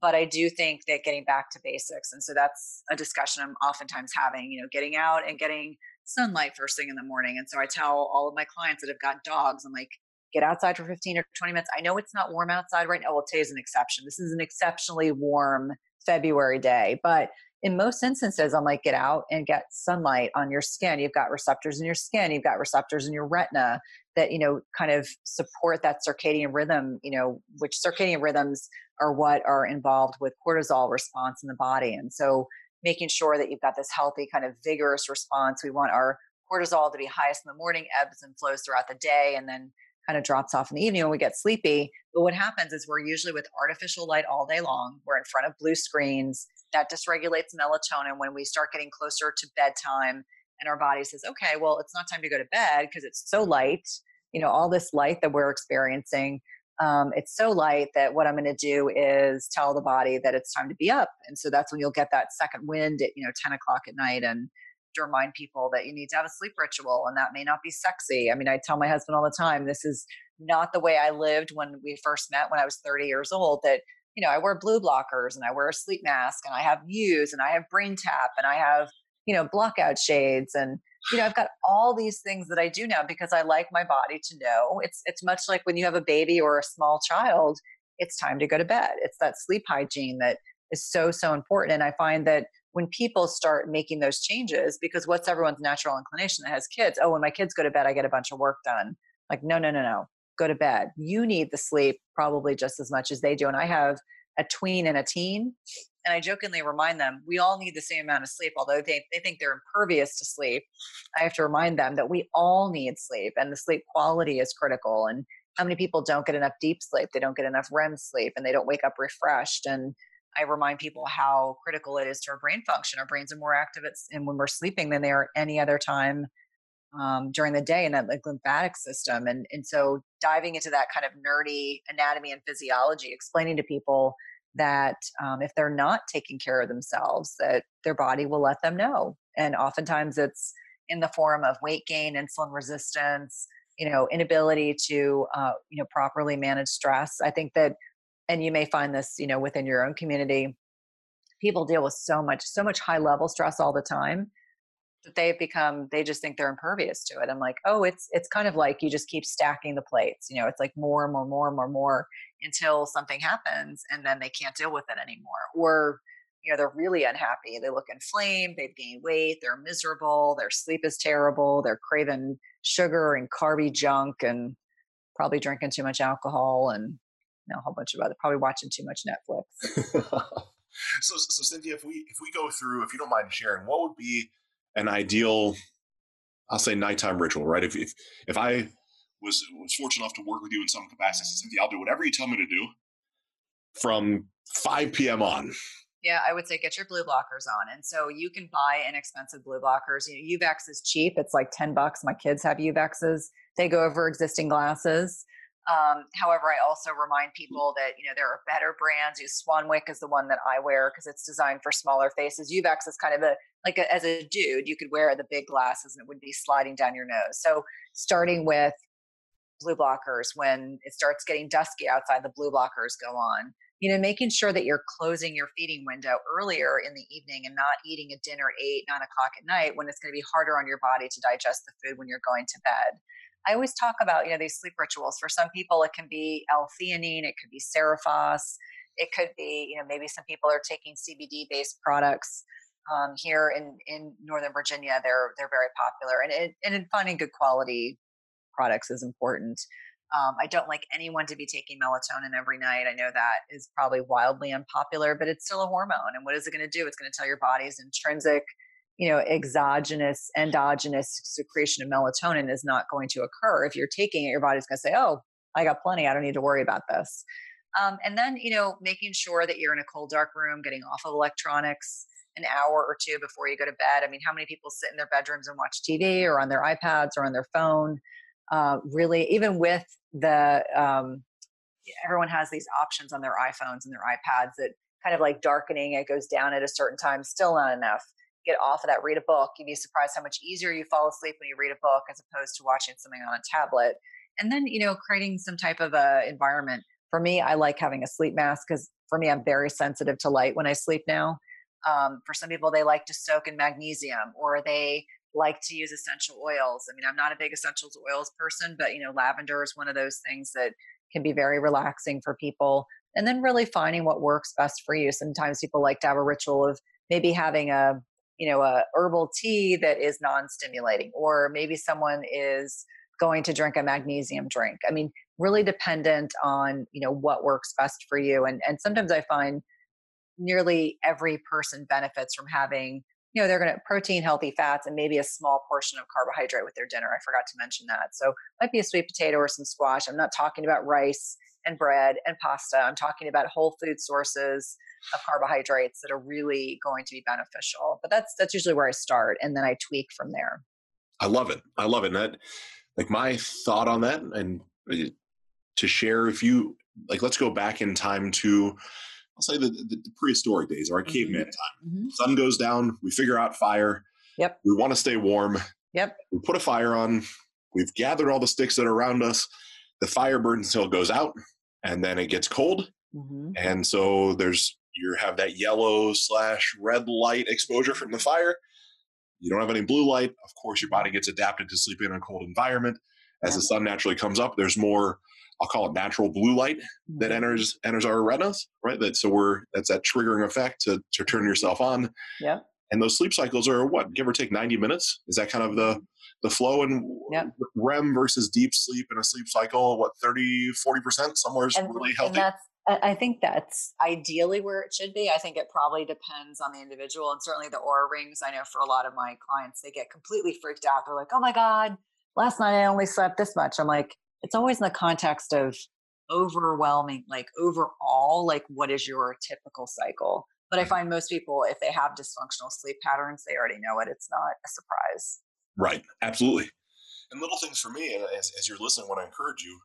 A: But I do think that getting back to basics, and so that's a discussion I'm oftentimes having. You know, getting out and getting sunlight first thing in the morning. And so I tell all of my clients that have got dogs, I'm like, get outside for 15 or 20 minutes. I know it's not warm outside right now. Well, today's an exception. This is an exceptionally warm February day, but in most instances, I'm like, get out and get sunlight on your skin. You've got receptors in your skin, you've got receptors in your retina that, you know, kind of support that circadian rhythm, you know, which circadian rhythms are what are involved with cortisol response in the body. And so making sure that you've got this healthy, kind of vigorous response. We want our cortisol to be highest in the morning, ebbs and flows throughout the day, and then kind of drops off in the evening when we get sleepy. But what happens is we're usually with artificial light all day long. We're in front of blue screens. That dysregulates melatonin when we start getting closer to bedtime. And our body says, okay, well, it's not time to go to bed because it's so light. You know, all this light that we're experiencing, um, it's so light that what I'm going to do is tell the body that it's time to be up. And so that's when you'll get that second wind at, you know, 10 o'clock at night and to remind people that you need to have a sleep ritual and that may not be sexy. I mean, I tell my husband all the time, this is not the way I lived when we first met when I was 30 years old that, you know, I wear blue blockers and I wear a sleep mask and I have Muse and I have BrainTap and I have, you know, blockout shades and you know, I've got all these things that I do now because I like my body to know. It's it's much like when you have a baby or a small child, it's time to go to bed. It's that sleep hygiene that is so so important and I find that when people start making those changes, because what's everyone's natural inclination that has kids? Oh, when my kids go to bed, I get a bunch of work done. Like, no, no, no, no. Go to bed. You need the sleep probably just as much as they do. And I have a tween and a teen. And I jokingly remind them, we all need the same amount of sleep, although they, they think they're impervious to sleep. I have to remind them that we all need sleep and the sleep quality is critical. And how many people don't get enough deep sleep? They don't get enough REM sleep and they don't wake up refreshed. And I remind people how critical it is to our brain function. Our brains are more active and when we're sleeping than they are any other time um, during the day in that like lymphatic system. And and so diving into that kind of nerdy anatomy and physiology, explaining to people that um, if they're not taking care of themselves, that their body will let them know. And oftentimes it's in the form of weight gain, insulin resistance, you know, inability to uh, you know properly manage stress. I think that and you may find this you know within your own community people deal with so much so much high level stress all the time they've become they just think they're impervious to it i'm like oh it's it's kind of like you just keep stacking the plates you know it's like more and more more and more and more until something happens and then they can't deal with it anymore or you know they're really unhappy they look inflamed they've gained weight they're miserable their sleep is terrible they're craving sugar and carby junk and probably drinking too much alcohol and you know a whole bunch of other probably watching too much Netflix.
B: so, so Cynthia, if we if we go through, if you don't mind sharing, what would be an ideal, I'll say nighttime ritual, right? If if if I was was fortunate enough to work with you in some capacity. Cynthia, I'll do whatever you tell me to do from 5 p.m. on.
A: Yeah, I would say get your blue blockers on. And so you can buy inexpensive blue blockers. You know, Uvex is cheap. It's like 10 bucks. My kids have Uvexes. They go over existing glasses. Um, however, I also remind people that you know there are better brands. Swanwick is the one that I wear because it's designed for smaller faces. Uvex is kind of a like a, as a dude, you could wear the big glasses and it would be sliding down your nose. So starting with blue blockers when it starts getting dusky outside, the blue blockers go on. You know, making sure that you're closing your feeding window earlier in the evening and not eating a dinner eight, nine o'clock at night when it's going to be harder on your body to digest the food when you're going to bed. I always talk about, you know, these sleep rituals. For some people, it can be L-theanine, it could be Cerephos, it could be, you know, maybe some people are taking CBD-based products. Um, here in in Northern Virginia, they're they're very popular, and it, and finding good quality products is important. Um, I don't like anyone to be taking melatonin every night. I know that is probably wildly unpopular, but it's still a hormone. And what is it going to do? It's going to tell your body's intrinsic you know, exogenous, endogenous secretion of melatonin is not going to occur. If you're taking it, your body's going to say, oh, I got plenty. I don't need to worry about this. Um, and then, you know, making sure that you're in a cold, dark room, getting off of electronics an hour or two before you go to bed. I mean, how many people sit in their bedrooms and watch TV or on their iPads or on their phone? Uh, really, even with the um, everyone has these options on their iPhones and their iPads that kind of like darkening, it goes down at a certain time, still not enough. Get off of that, read a book. You'd be surprised how much easier you fall asleep when you read a book as opposed to watching something on a tablet. And then, you know, creating some type of a environment. For me, I like having a sleep mask because for me, I'm very sensitive to light when I sleep now. Um, for some people, they like to soak in magnesium or they like to use essential oils. I mean, I'm not a big essential oils person, but you know, lavender is one of those things that can be very relaxing for people. And then really finding what works best for you. Sometimes people like to have a ritual of maybe having a, you know, a herbal tea that is non-stimulating, or maybe someone is going to drink a magnesium drink. I mean, really dependent on, you know, what works best for you. And and sometimes I find nearly every person benefits from having you know they're going to protein healthy fats and maybe a small portion of carbohydrate with their dinner i forgot to mention that. So might be a sweet potato or some squash. I'm not talking about rice and bread and pasta. I'm talking about whole food sources of carbohydrates that are really going to be beneficial. But that's that's usually where i start and then i tweak from there.
B: I love it. I love it and that like my thought on that and uh, to share if you like let's go back in time to I'll say the, the, the prehistoric days, our mm-hmm. caveman time. Mm-hmm. Sun goes down, we figure out fire.
A: Yep.
B: We want to stay warm.
A: Yep.
B: We put a fire on. We've gathered all the sticks that are around us. The fire burns until it goes out, and then it gets cold. Mm-hmm. And so there's you have that yellow slash red light exposure from the fire. You don't have any blue light. Of course, your body gets adapted to sleeping in a cold environment. As yeah. the sun naturally comes up, there's more I'll call it natural blue light that mm-hmm. enters enters our retinas, right? That so we're that's that triggering effect to to turn yourself on.
A: Yeah.
B: And those sleep cycles are what, give or take 90 minutes? Is that kind of the the flow and
A: yep.
B: REM versus deep sleep in a sleep cycle, what 30, 40% somewhere is and, really healthy?
A: I think that's ideally where it should be. I think it probably depends on the individual and certainly the Oura rings. I know for a lot of my clients, they get completely freaked out. They're like, oh my God, last night I only slept this much. I'm like, it's always in the context of overwhelming, like overall, like what is your typical cycle? But I mm-hmm. find most people, if they have dysfunctional sleep patterns, they already know it. It's not a surprise.
B: Right. Absolutely. And little things for me, as, as you're listening, when I encourage you,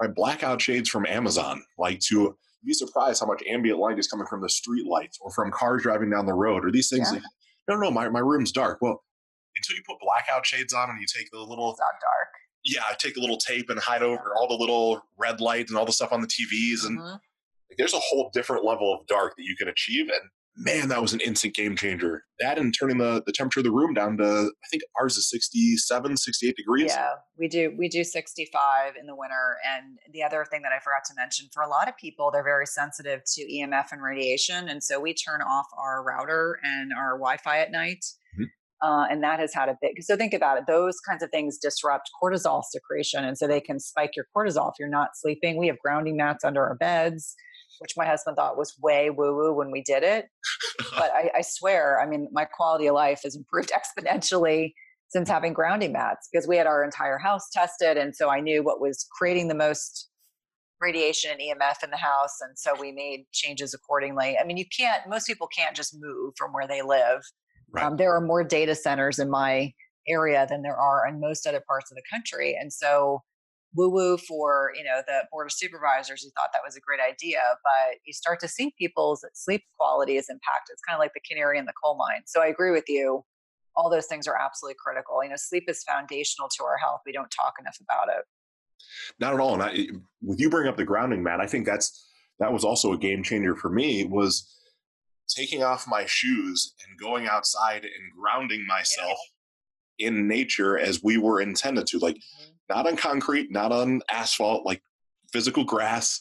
B: right? Blackout shades from Amazon, like to be surprised how much ambient light is coming from the street lights or from cars driving down the road or these things. Yeah. Like, no, no, my, my room's dark. Well, until you put blackout shades on and you take the little
A: it's not dark
B: yeah, I take a little tape and hide over all the little red lights and all the stuff on the TVs. And mm-hmm. like, there's a whole different level of dark that you can achieve. And man, that was an instant game changer. That and turning the, the temperature of the room down to, I think ours is 67, 68 degrees.
A: Yeah, we do. We do 65 in the winter. And the other thing that I forgot to mention for a lot of people, they're very sensitive to EMF and radiation. And so we turn off our router and our Wi Fi at night. Mm-hmm. Uh, and that has had a big so think about it those kinds of things disrupt cortisol secretion and so they can spike your cortisol if you're not sleeping. We have grounding mats under our beds which my husband thought was way woo woo when we did it. But I, I swear i mean my quality of life has improved exponentially since having grounding mats because we had our entire house tested and so i knew what was creating the most radiation and emf in the house and so we made changes accordingly. I mean you can't most people can't just move from where they live Right. Um, there are more data centers in my area than there are in most other parts of the country. And so woo woo for you know the board of supervisors who thought that was a great idea but you start to see people's sleep quality is impacted it's kind of like the canary in the coal mine so i agree with you all those things are absolutely critical you know sleep is foundational to our health we don't talk enough about it
B: not at all and I, with you bring up the grounding mat i think that's that was also a game changer for me was taking off my shoes and going outside and grounding myself yeah. in nature as we were intended to like mm-hmm. not on concrete not on asphalt like physical grass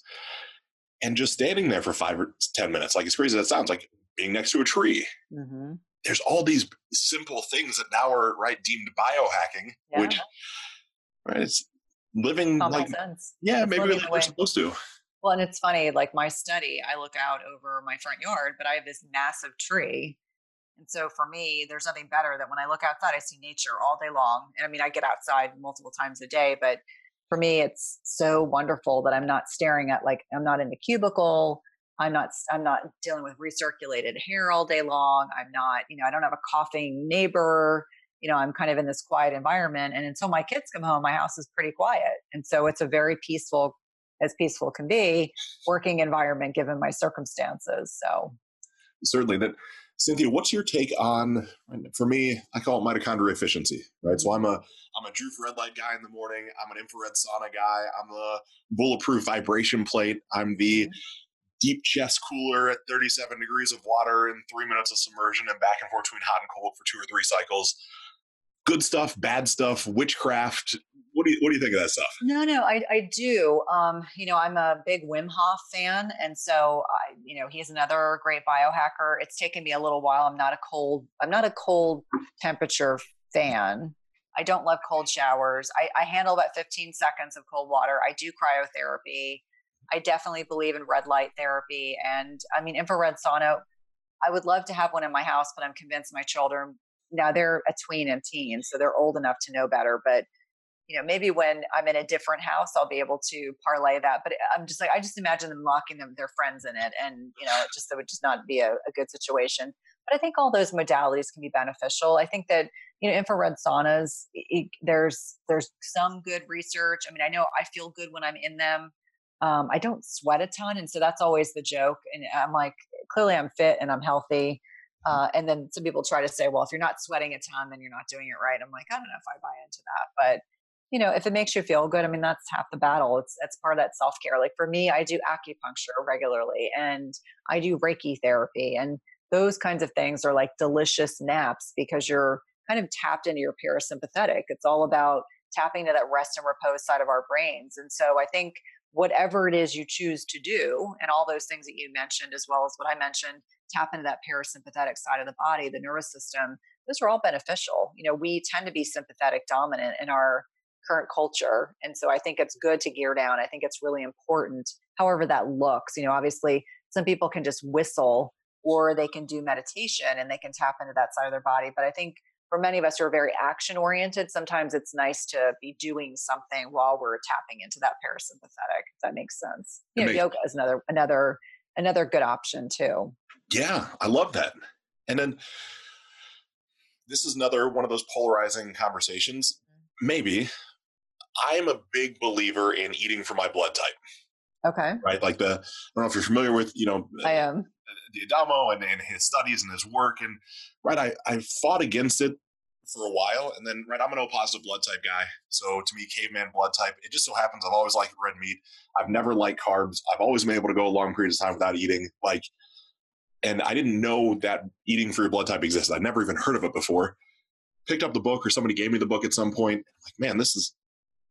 B: and just standing there for five or ten minutes like as crazy as that sounds like being next to a tree mm-hmm. there's all these simple things that now are right deemed biohacking yeah. which right it's living Common like sense. yeah it's maybe like we're supposed to
A: well, and it's funny, like my study, I look out over my front yard, but I have this massive tree. And so for me, there's nothing better than when I look outside, I see nature all day long. And I mean, I get outside multiple times a day, but for me, it's so wonderful that I'm not staring at like, I'm not in a cubicle. I'm not, I'm not dealing with recirculated hair all day long. I'm not, you know, I don't have a coughing neighbor. You know, I'm kind of in this quiet environment. And until my kids come home, my house is pretty quiet. And so it's a very peaceful as peaceful can be working environment given my circumstances. So
B: certainly that Cynthia, what's your take on? For me, I call it mitochondria efficiency, right? So I'm a I'm a Joovv red light guy in the morning. I'm an infrared sauna guy. I'm a bulletproof vibration plate. I'm the mm-hmm. deep chest cooler at 37 degrees of water in three minutes of submersion and back and forth between hot and cold for two or three cycles. Good stuff, bad stuff, witchcraft, what do you what do you think of that stuff?
A: No, no, I, I do. Um, you know, I'm a big Wim Hof fan, and so I, you know, he's another great biohacker. It's taken me a little while. I'm not a cold. I'm not a cold temperature fan. I don't love cold showers. I, I handle about 15 seconds of cold water. I do cryotherapy. I definitely believe in red light therapy, and I mean infrared sauna. I would love to have one in my house, but I'm convinced my children now they're a tween and teen, so they're old enough to know better. But you know, maybe when I'm in a different house, I'll be able to parlay that. But I'm just like, I just imagine them locking them, their friends in it. And, you know, it just, it would just not be a, a good situation. But I think all those modalities can be beneficial. I think that, you know, infrared saunas, it, there's, there's some good research. I mean, I know I feel good when I'm in them. Um, I don't sweat a ton. And so that's always the joke. And I'm like, clearly I'm fit and I'm healthy. Uh, and then some people try to say, well, if you're not sweating a ton, then you're not doing it right. I'm like, I don't know if I buy into that, but you know, if it makes you feel good, I mean, that's half the battle. It's that's part of that self care. Like for me, I do acupuncture regularly, and I do Reiki therapy, and those kinds of things are like delicious naps because you're kind of tapped into your parasympathetic. It's all about tapping to that rest and repose side of our brains. And so I think whatever it is you choose to do, and all those things that you mentioned, as well as what I mentioned, tap into that parasympathetic side of the body, the nervous system, those are all beneficial. You know, we tend to be sympathetic dominant in our current culture. And so I think it's good to gear down. I think it's really important, however that looks. You know, obviously, some people can just whistle or they can do meditation and they can tap into that side of their body. But I think for many of us who are very action oriented, sometimes it's nice to be doing something while we're tapping into that parasympathetic. If that makes sense. You know, makes- yoga is another another another good option too.
B: Yeah, I love that. And then this is another one of those polarizing conversations. Mm-hmm. Maybe I'm a big believer in eating for my blood type.
A: Okay.
B: Right. Like the, I don't know if you're familiar with, you know,
A: I am.
B: Uh, D'Adamo and, and his studies and his work. And right, I, I fought against it for a while. And then, right, I'm an O positive blood type guy. So to me, caveman blood type, it just so happens I've always liked red meat. I've never liked carbs. I've always been able to go a long period of time without eating. Like, and I didn't know that eating for your blood type existed. I'd never even heard of it before. Picked up the book or somebody gave me the book at some point. Like, man, this is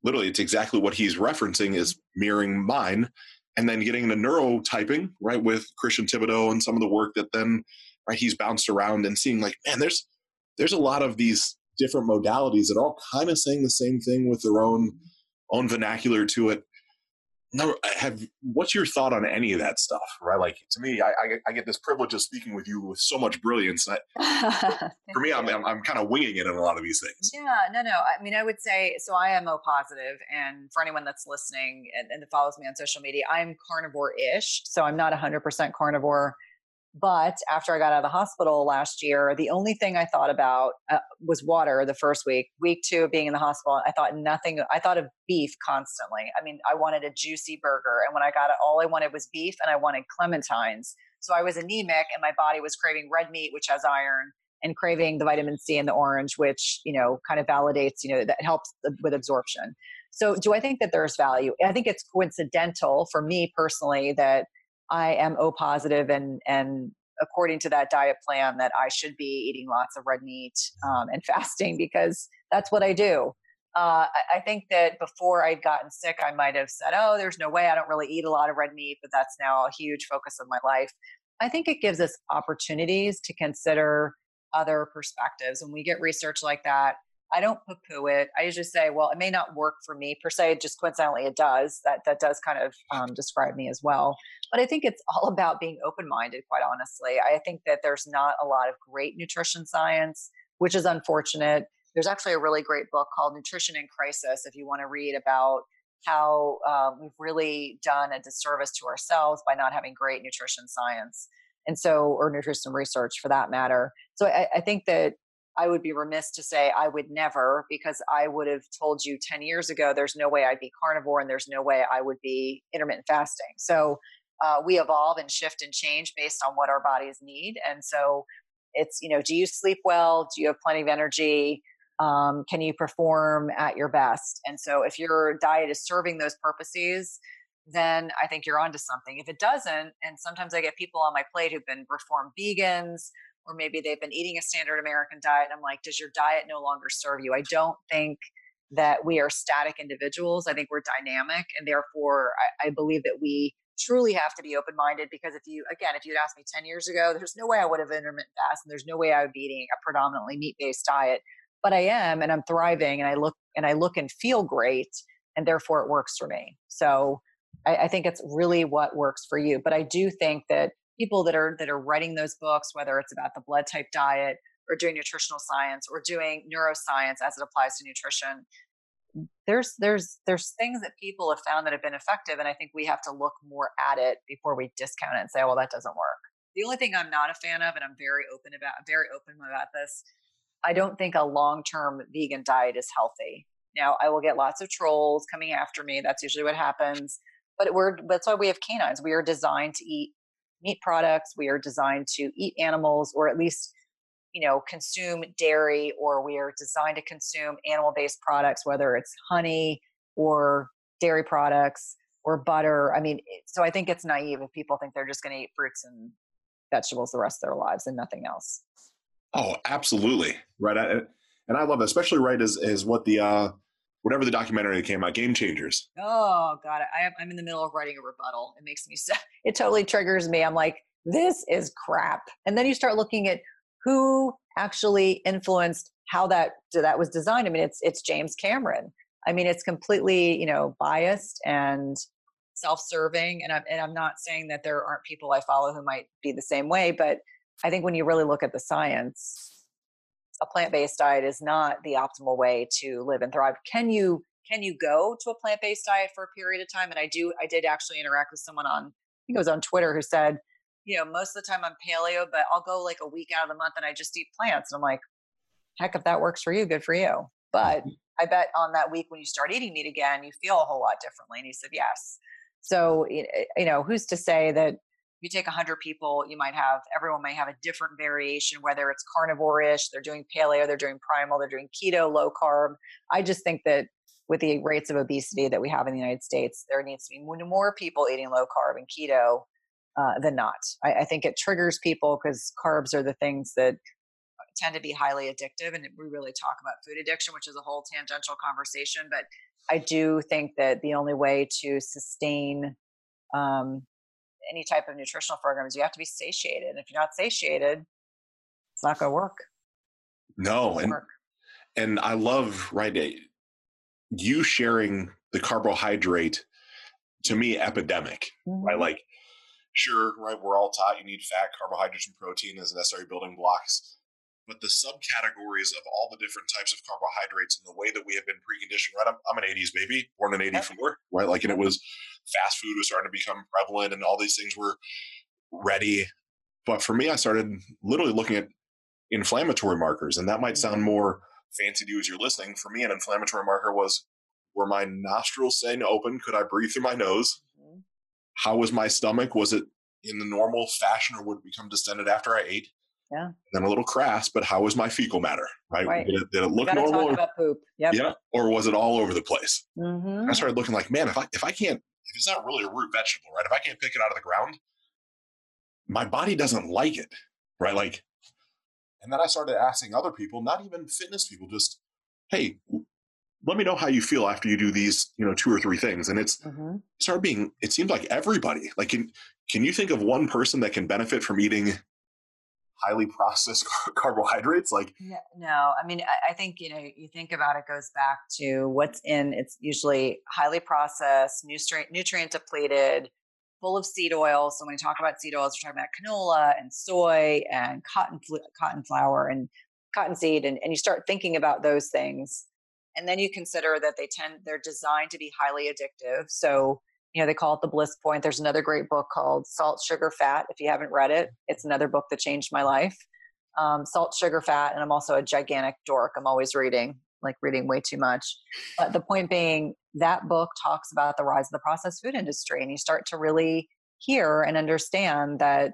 B: literally it's exactly what he's referencing is mirroring mine and then getting into neurotyping right with Christian Thibaudeau and some of the work that then right he's bounced around and seeing like man there's there's a lot of these different modalities that are all kind of saying the same thing with their own own vernacular to it no have what's your thought on any of that stuff right? Like to me i i, I get this privilege of speaking with you with so much brilliance I, for me I'm, I'm, I'm kind of winging it in a lot of these things.
A: Yeah no no i mean i would say so i am o positive and for anyone that's listening and, and follows me on social media i'm carnivore-ish so i'm not 100% carnivore but after I got out of the hospital last year, the only thing I thought about uh, was water the first week. Week two of being in the hospital, I thought nothing, I thought of beef constantly. I mean, I wanted a juicy burger. And when I got it, all I wanted was beef and I wanted clementines. So I was anemic and my body was craving red meat, which has iron, and craving the vitamin C in the orange, which, you know, kind of validates, you know, that helps with absorption. So do I think that there's value? I think it's coincidental for me personally that I am O positive and and according to that diet plan that I should be eating lots of red meat um, and fasting because that's what I do. Uh, I, I think that before I'd gotten sick, I might have said, "Oh, there's no way I don't really eat a lot of red meat," but that's now a huge focus of my life. I think it gives us opportunities to consider other perspectives. When we get research like that, I don't poo poo it. I usually say, well, it may not work for me per se. Just coincidentally, it does. That that does kind of um, describe me as well. But I think it's all about being open minded. Quite honestly, I think that there's not a lot of great nutrition science, which is unfortunate. There's actually a really great book called Nutrition in Crisis. If you want to read about how um, we've really done a disservice to ourselves by not having great nutrition science, and so or nutrition research for that matter. So I, I think that I would be remiss to say I would never, because I would have told you 10 years ago there's no way I'd be carnivore and there's no way I would be intermittent fasting. So uh, we evolve and shift and change based on what our bodies need. And so it's, you know, do you sleep well? Do you have plenty of energy? Um, can you perform at your best? And so if your diet is serving those purposes, then I think you're onto something. If it doesn't, and sometimes I get people on my plate who've been reformed vegans, or maybe they've been eating a standard American diet. And I'm like, does your diet no longer serve you? I don't think that we are static individuals. I think we're dynamic. And therefore, I, I believe that we truly have to be open minded because if you, again, if you'd asked me 10 years ago, there's no way I would have intermittent fast and there's no way I would be eating a predominantly meat based diet. But I am and I'm thriving and I look and I look and feel great. And therefore, it works for me. So I, I think it's really what works for you. But I do think that people that are that are writing those books, whether it's about the blood type diet or doing nutritional science or doing neuroscience as it applies to nutrition, there's there's there's things that people have found that have been effective, and I think we have to look more at it before we discount it and say, oh, well, that doesn't work. The only thing I'm not a fan of, and I'm very open about, very open about this, I don't think a long term vegan diet is healthy. Now, I will get lots of trolls coming after me. That's usually what happens. But we're that's why we have canines. We are designed to eat meat products. We are designed to eat animals, or at least you know consume dairy, or we are designed to consume animal-based products, whether it's honey or dairy products or butter. I mean, so I think it's naive if people think they're just going to eat fruits and vegetables the rest of their lives and nothing else.
B: Oh, absolutely. Right. And I love especially right as, as what the, uh, whatever the documentary that came out, Game Changers.
A: Oh God, I, I'm in the middle of writing a rebuttal. It makes me so, it totally triggers me. I'm like, this is crap. And then you start looking at who actually influenced how that that was designed. I mean, it's it's James Cameron. I mean, it's completely you know biased and self-serving. And I'm and I'm not saying that there aren't people I follow who might be the same way, but I think when you really look at the science, a plant-based diet is not the optimal way to live and thrive. Can you can you go to a plant-based diet for a period of time? And I do I did actually interact with someone on I think it was on Twitter who said, you know, most of the time I'm paleo, but I'll go like a week out of the month and I just eat plants. And I'm like, heck, if that works for you, good for you. But mm-hmm. I bet on that week when you start eating meat again, you feel a whole lot differently. And he said, yes. So, you know, who's to say that you take 100 people you might have everyone may have a different variation whether it's carnivore-ish they're doing paleo they're doing primal they're doing keto low carb. I just think that with the rates of obesity that we have in the united states there needs to be more people eating low carb and keto uh, than not. I, I think it triggers people because carbs are the things that tend to be highly addictive and we really talk about food addiction which is a whole tangential conversation but i do think that the only way to sustain um, any type of nutritional programs, you have to be satiated. And if you're not satiated, it's not going to work.
B: No, and work. and I love right you sharing the carbohydrate to me epidemic. Mm-hmm. Right, like sure, right, we're all taught you need fat, carbohydrates, and protein as necessary building blocks. But the subcategories of all the different types of carbohydrates and the way that we have been preconditioned, right? I'm, I'm an 80s baby, born in 84, right? Like, and it was fast food was starting to become prevalent and all these things were ready. But for me, I started literally looking at inflammatory markers, and that might sound mm-hmm. more fancy to you as you're listening. For me, an inflammatory marker was were my nostrils staying open? Could I breathe through my nose? Mm-hmm. How was my stomach? Was it in the normal fashion or would it become distended after I ate?
A: Yeah. And
B: then a little crass, but how was my fecal matter? Right. right. Did, it, did, it, look normal?
A: Talk about poop. Yep.
B: Yeah. Or was it all over the place? Mm-hmm. I started looking like, man, if I if I can't if it's not really a root vegetable, right? If I can't pick it out of the ground, my body doesn't like it, right? Like, and then I started asking other people, not even fitness people, just, hey, let me know how you feel after you do these, you know, two or three things. And it's mm-hmm. started being, it seems like everybody, like, can, can you think of one person that can benefit from eating highly processed carbohydrates like
A: no i mean I, I, think you know you think about it goes back to what's in it's usually highly processed nutrient nutrient depleted full of seed oil. So when we talk about seed oils we're talking about canola and soy and cotton cotton flour and cottonseed and, and you start thinking about those things. And then you consider that they tend they're designed to be highly addictive. So you know they call it the bliss point there's another great book called salt sugar fat if you haven't read it it's another book that changed my life um, salt, sugar, fat, and I'm also a gigantic dork. I'm always reading, like reading way too much. But the point being, that book talks about the rise of the processed food industry, and you start to really hear and understand that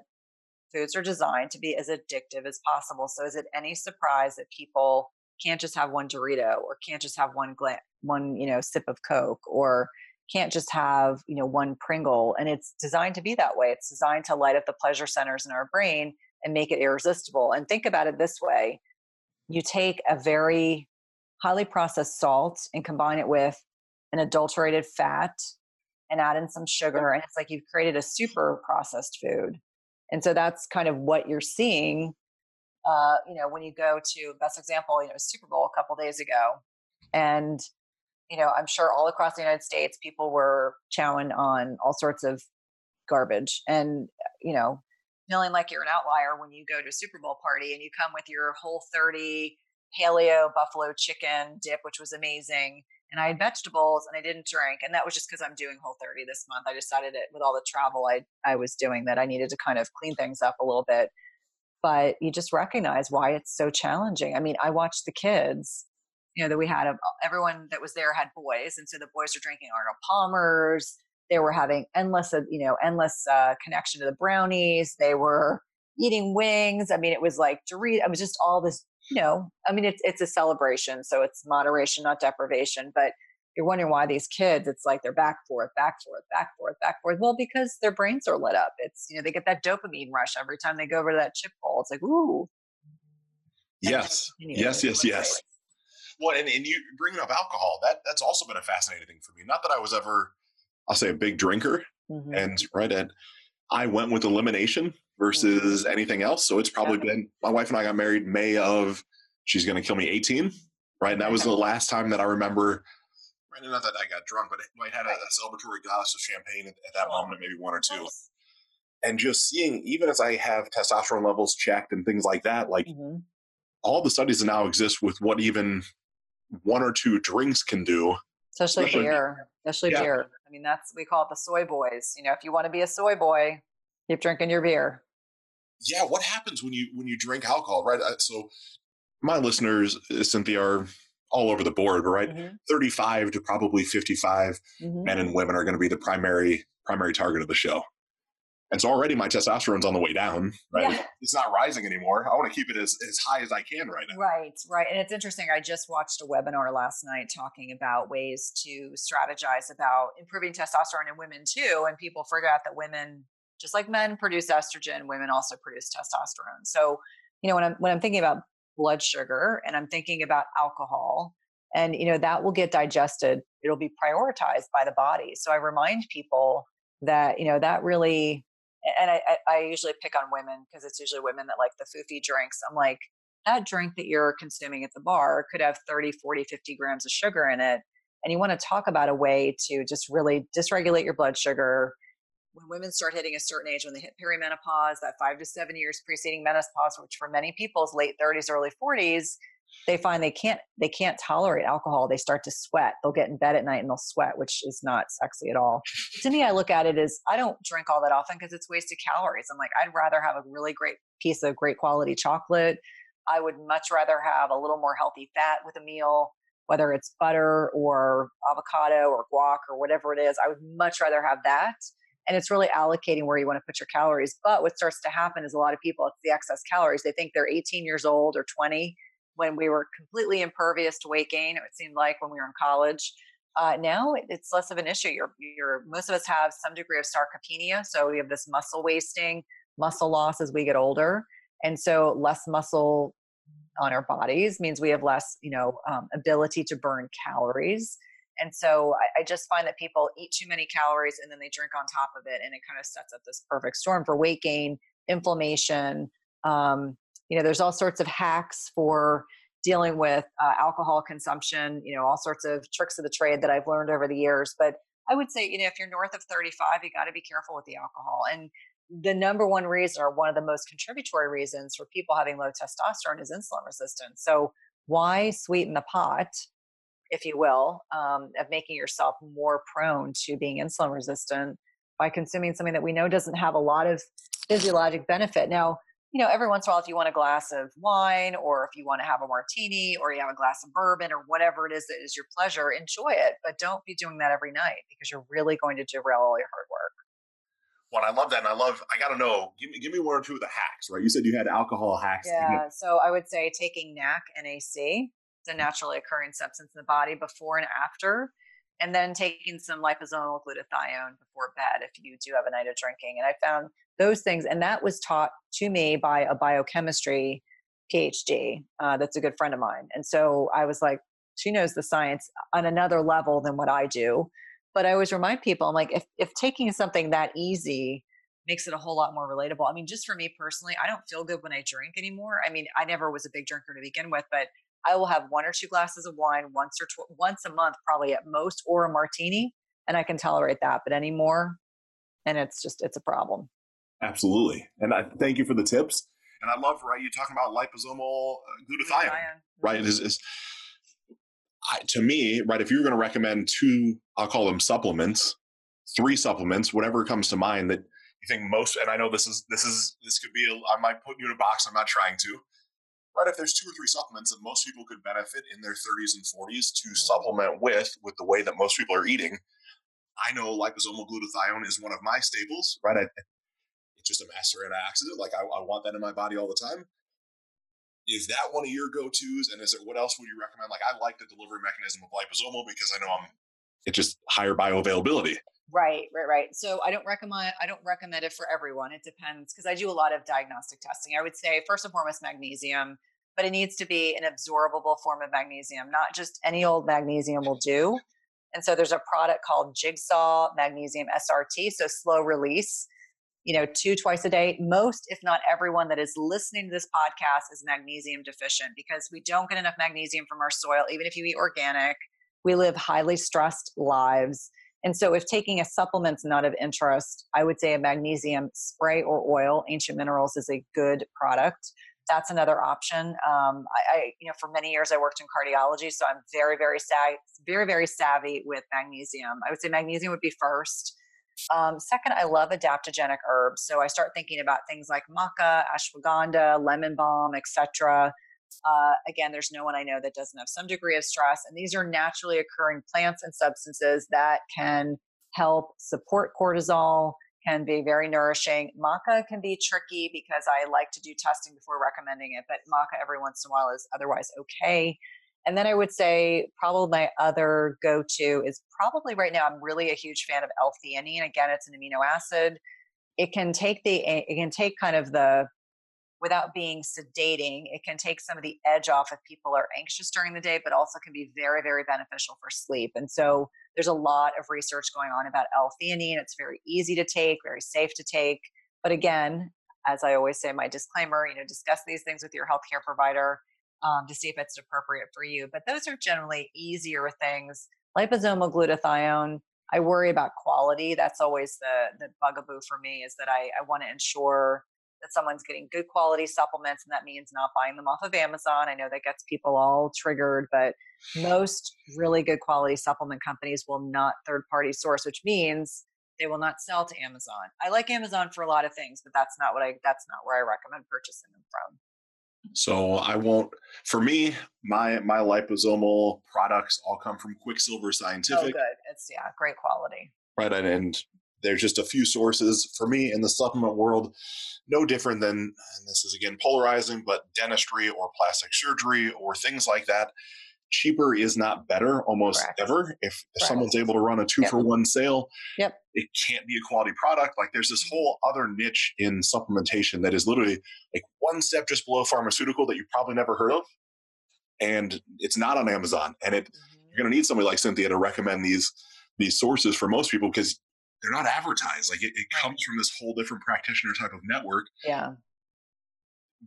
A: foods are designed to be as addictive as possible. So, is it any surprise that people can't just have one Dorito or can't just have one gla- one you know sip of Coke or can't just have you know one Pringle? And it's designed to be that way. It's designed to light up the pleasure centers in our brain and make it irresistible. And think about it this way: you take a very highly processed salt and combine it with an adulterated fat and add in some sugar and it's like you've created a super processed food and so that's kind of what you're seeing uh, you know when you go to best example you know super bowl a couple days ago and you know i'm sure all across the united states people were chowing on all sorts of garbage and you know feeling like you're an outlier when you go to a super bowl party and you come with your whole 30 paleo buffalo chicken dip which was amazing and I had vegetables and I didn't drink. And that was just because I'm doing Whole 30 this month. I decided it with all the travel I, I was doing that I needed to kind of clean things up a little bit. But you just recognize why it's so challenging. I mean, I watched the kids, you know, that we had, a, everyone that was there had boys. And so the boys were drinking Arnold Palmer's. They were having endless, uh, you know, endless uh, connection to the brownies. They were eating wings. I mean, it was like Dorito. It was just all this you know, I mean, it's it's a celebration, so it's moderation, not deprivation. But you're wondering why these kids, it's like they're back forth, back forth, back forth, back forth. Well, because their brains are lit up. It's you know they get that dopamine rush every time they go over to that chip bowl. It's like ooh.
B: Yes, yes, yes, yes. Well, and, and you bringing up alcohol, that that's also been a fascinating thing for me. Not that I was ever, I'll say, a big drinker, mm-hmm. and right at, I went with elimination versus mm-hmm. anything else. So it's probably yeah. been my wife and I got married May of she's going to kill me 18, right? And that was the last time that I remember. Right, not that I got drunk, but I had a, a celebratory glass of champagne at, at that moment, maybe one or two. And just seeing, even as I have testosterone levels checked and things like that, like mm-hmm. all the studies that now exist with what even one or two drinks can do.
A: Especially, especially beer. Especially yeah. beer. I mean, that's, we call it the soy boys. You know, if you want to be a soy boy, keep drinking your beer
B: yeah, what happens when you when you drink alcohol, right? Uh, so my listeners, uh, Cynthia, are all over the board, right? Mm-hmm. 35 to probably 55 mm-hmm. men and women are going to be the primary primary target of the show. And so already my testosterone's on the way down, right? Yeah. It's not rising anymore. I want to keep it as, as high as I can right now.
A: Right, right. And it's interesting. I just watched a webinar last night talking about ways to strategize about improving testosterone in women too. And people forget that women just like men produce estrogen, women also produce testosterone. So, you know, when I'm when I'm thinking about blood sugar and I'm thinking about alcohol, and you know that will get digested, it'll be prioritized by the body. So I remind people that you know that really, and I, I usually pick on women because it's usually women that like the foofy drinks. I'm like, that drink that you're consuming at the bar could have 30, 40, 50 grams of sugar in it. And you want to talk about a way to just really dysregulate your blood sugar, when women start hitting a certain age, when they hit perimenopause, that five to seven years preceding menopause, which for many people is late 30s, early 40s, they find they can't they can't tolerate alcohol. They start to sweat. They'll get in bed at night and they'll sweat, which is not sexy at all. to me, I look at it as I don't drink all that often because it's wasted calories. I'm like, I'd rather have a really great piece of great quality chocolate. I would much rather have a little more healthy fat with a meal, whether it's butter or avocado or guac or whatever it is. I would much rather have that and it's really allocating where you want to put your calories. But what starts to happen is a lot of people, it's the excess calories. They think they're 18 years old or 20 when we were completely impervious to weight gain. It seemed like when we were in college. Uh, now it's less of an issue. You're, you're, most of us have some degree of sarcopenia. So we have this muscle wasting, muscle loss as we get older. And so less muscle on our bodies means we have less, you know, um, ability to burn calories. And so I, I, just find that people eat too many calories and then they drink on top of it, and it kind of sets up this perfect storm for weight gain, inflammation. Um, you know, there's all sorts of hacks for dealing with uh, alcohol consumption. You know, all sorts of tricks of the trade that I've learned over the years. But I would say, you know, if you're north of 35, you got to be careful with the alcohol. And the number one reason, or one of the most contributory reasons for people having low testosterone, is insulin resistance. So why sweeten the pot? if you will, um, of making yourself more prone to being insulin resistant by consuming something that we know doesn't have a lot of physiologic benefit. Now, you know, every once in a while, if you want a glass of wine or if you want to have a martini or you have a glass of bourbon or whatever it is that is your pleasure, enjoy it. But don't be doing that every night because you're really going to derail all your hard work.
B: Well, I love that. And I love, I got to know, give me, give me one or two of the hacks, right? You said you had alcohol hacks.
A: Yeah. So I would say taking NAC, NAC, it's a mm. naturally occurring substance in the body before and after and then taking some liposomal glutathione before bed if you do have a night of drinking. And I found those things, and that was taught to me by a biochemistry PhD uh, that's a good friend of mine. And so I was like, she knows the science on another level than what I do. But I always remind people, I'm like, if, if taking something that easy makes it a whole lot more relatable. I mean, just for me personally, I don't feel good when I drink anymore. I mean, I never was a big drinker to begin with, but I will have one or two glasses of wine once or tw- once a month, probably at most, or a martini, and I can tolerate that. But anymore, and it's just it's a problem.
B: Absolutely, and I thank you for the tips. And I love right you talking about liposomal uh, glutathione, glutathione. right? Mm-hmm. Is, is I, to me right if you're going to recommend two, I'll call them supplements, three supplements, whatever comes to mind that you think most. And I know this is this is this could be a, I might put you in a box. I'm not trying to right if there's two or three supplements that most people could benefit in their 30s and 40s to mm-hmm. supplement with with the way that most people are eating i know liposomal glutathione is one of my staples right? I, it's just a master antioxidant like I, I want that in my body all the time. Is that one of your go-to's and is it what else would you recommend? Like i like the delivery mechanism of liposomal because i know i'm it's just higher bioavailability
A: Right, right, right. So I don't recommend I don't recommend it for everyone. It depends because I do a lot of diagnostic testing. I would say first and foremost magnesium, but it needs to be an absorbable form of magnesium, not just any old magnesium will do. And so there's a product called Jigsaw Magnesium SRT, so slow release. You know, two twice a day. Most, if not everyone that is listening to this podcast is magnesium deficient because we don't get enough magnesium from our soil, even if you eat organic. We live highly stressed lives and so, if taking a supplement's not of interest, I would say a magnesium spray or oil, Ancient Minerals, is a good product. That's another option. Um, I, I, you know, for many years I worked in cardiology, so I'm very, very savvy, very, very savvy with magnesium. I would say magnesium would be first. Um, second, I love adaptogenic herbs, so I start thinking about things like maca, ashwagandha, lemon balm, etc. Uh, again, there's no one I know that doesn't have some degree of stress. And these are naturally occurring plants and substances that can help support cortisol, can be very nourishing. Maca can be tricky because I like to do testing before recommending it, but maca every once in a while is otherwise okay. And then I would say probably my other go to is probably right now, I'm really a huge fan of L theanine. Again, it's an amino acid. It can take the, it can take kind of the, without being sedating. It can take some of the edge off if people are anxious during the day, but also can be very, very beneficial for sleep. And so there's a lot of research going on about L-theanine. It's very easy to take, very safe to take. But again, as I always say, my disclaimer, you know, discuss these things with your healthcare provider um, to see if it's appropriate for you. But those are generally easier things. Liposomal glutathione, I worry about quality. That's always the the bugaboo for me is that I, I want to ensure that someone's getting good quality supplements and that means not buying them off of Amazon. I know that gets people all triggered, but most really good quality supplement companies will not third party source, which means they will not sell to Amazon. I like Amazon for a lot of things, but that's not what I that's not where I recommend purchasing them from.
B: So I won't for me, my my liposomal products all come from Quicksilver oh, Scientific. Oh
A: good. It's yeah, great quality.
B: Right. And, and there's just a few sources for me in the supplement world, no different than, and this is again polarizing, but dentistry or plastic surgery or things like that. Cheaper is not better almost Correct. ever. If, if someone's able to run a two yep. for one sale,
A: yep.
B: it can't be a quality product. Like there's this whole other niche in supplementation that is literally like one step just below pharmaceutical that you probably never heard of. And it's not on Amazon. And it mm-hmm. you're gonna need somebody like Cynthia to recommend these these sources for most people because they're not advertised. Like it, it comes from this whole different practitioner type of network.
A: Yeah.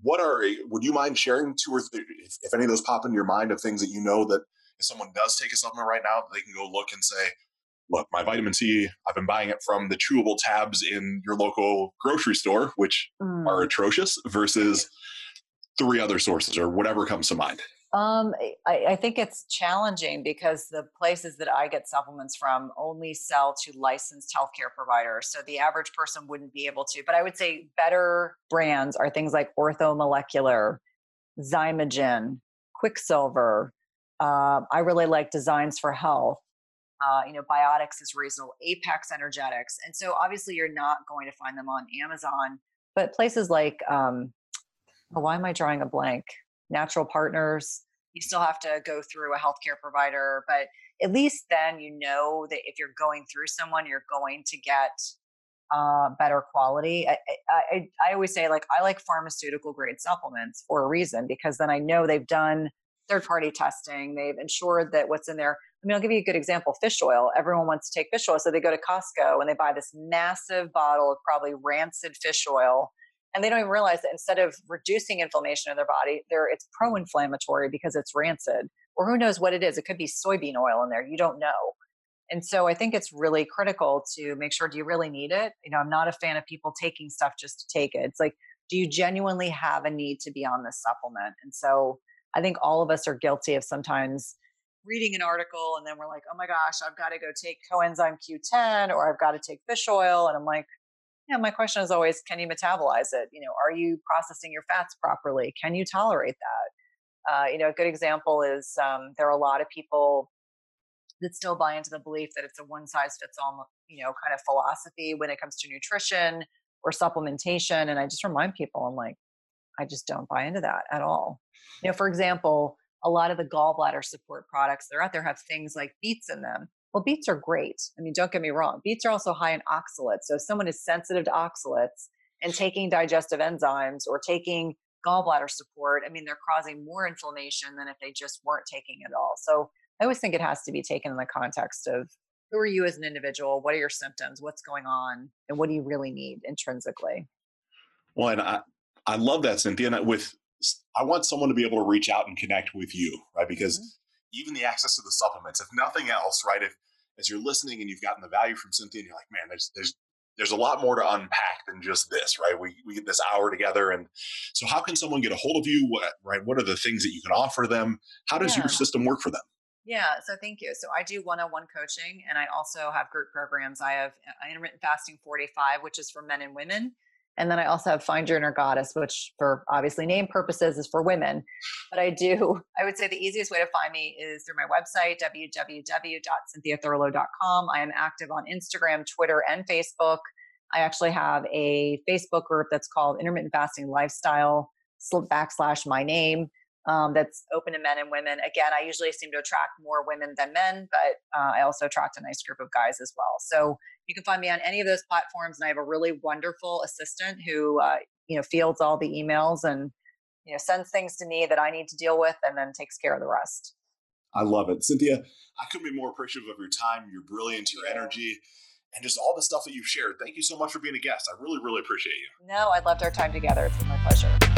B: What are would you mind sharing two or three if, if any of those pop into your mind of things that you know that if someone does take a supplement right now, they can go look and say, look, my vitamin C, I've been buying it from the chewable tabs in your local grocery store, which mm. are atrocious, versus three other sources or whatever comes to mind.
A: Um, I, I, think it's challenging because the places that I get supplements from only sell to licensed healthcare providers. So the average person wouldn't be able to. But I would say better brands are things like Orthomolecular, Xymogen, Quicksilver. Uh, I really like Designs for Health. Uh, you know, Biotics is reasonable, Apex Energetics. And so obviously you're not going to find them on Amazon, but places like, um, oh, why am I drawing a blank? Natural Partners. You still have to go through a healthcare provider, but at least then you know that if you're going through someone, you're going to get uh, better quality. I, I, I always say, like, I like pharmaceutical grade supplements for a reason because then I know they've done third party testing, they've ensured that what's in there. I mean, I'll give you a good example fish oil. Everyone wants to take fish oil. So they go to Costco and they buy this massive bottle of probably rancid fish oil and they don't even realize that instead of reducing inflammation in their body there it's pro-inflammatory because it's rancid or who knows what it is it could be soybean oil in there you don't know. And so i think it's really critical to make sure do you really need it? You know i'm not a fan of people taking stuff just to take it. It's like do you genuinely have a need to be on this supplement? And so i think all of us are guilty of sometimes reading an article and then we're like oh my gosh i've got to go take coenzyme q10 or i've got to take fish oil and i'm like yeah, my question is always, can you metabolize it? You know, are you processing your fats properly? Can you tolerate that? Uh, you know, a good example is um, there are a lot of people that still buy into the belief that it's a one size fits all, you know, kind of philosophy when it comes to nutrition or supplementation. And I just remind people, I'm like, I just don't buy into that at all. You know, for example, a lot of the gallbladder support products that are out there have things like beets in them. Well, beets are great. I mean, don't get me wrong. Beets are also high in oxalates. So if someone is sensitive to oxalates and taking digestive enzymes or taking gallbladder support, I mean, they're causing more inflammation than if they just weren't taking it all. So I always think it has to be taken in the context of who are you as an individual? What are your symptoms? What's going on? And what do you really need intrinsically?
B: Well, and I, I love that, Cynthia. And with I want someone to be able to reach out and connect with you, right? Because mm-hmm even the access to the supplements, if nothing else, right? If as you're listening and you've gotten the value from Cynthia, and you're like, man, there's there's there's a lot more to unpack than just this, right? We we get this hour together, and so how can someone get a hold of you? What right? What are the things that you can offer them? How does yeah. your system work for them?
A: Yeah, so thank you. So I do one-on-one coaching, and I also have group programs. I have intermittent fasting 45, which is for men and women, and then I also have Find Your Inner Goddess, which for obviously name purposes is for women. But I do, I would say the easiest way to find me is through my website, www.cynthiathurlow.com. I am active on Instagram, Twitter, and Facebook. I actually have a Facebook group that's called Intermittent Fasting Lifestyle backslash my name um, that's open to men and women. Again, I usually seem to attract more women than men, but uh, I also attract a nice group of guys as well. So you can find me on any of those platforms, and I have a really wonderful assistant who uh, you know fields all the emails and you know sends things to me that I need to deal with, and then takes care of the rest.
B: I love it, Cynthia. I couldn't be more appreciative of your time, your brilliance, your energy and just all the stuff that you've shared. Thank you so much for being a guest. I really, really appreciate you.
A: No, I loved our time together. It's been my pleasure.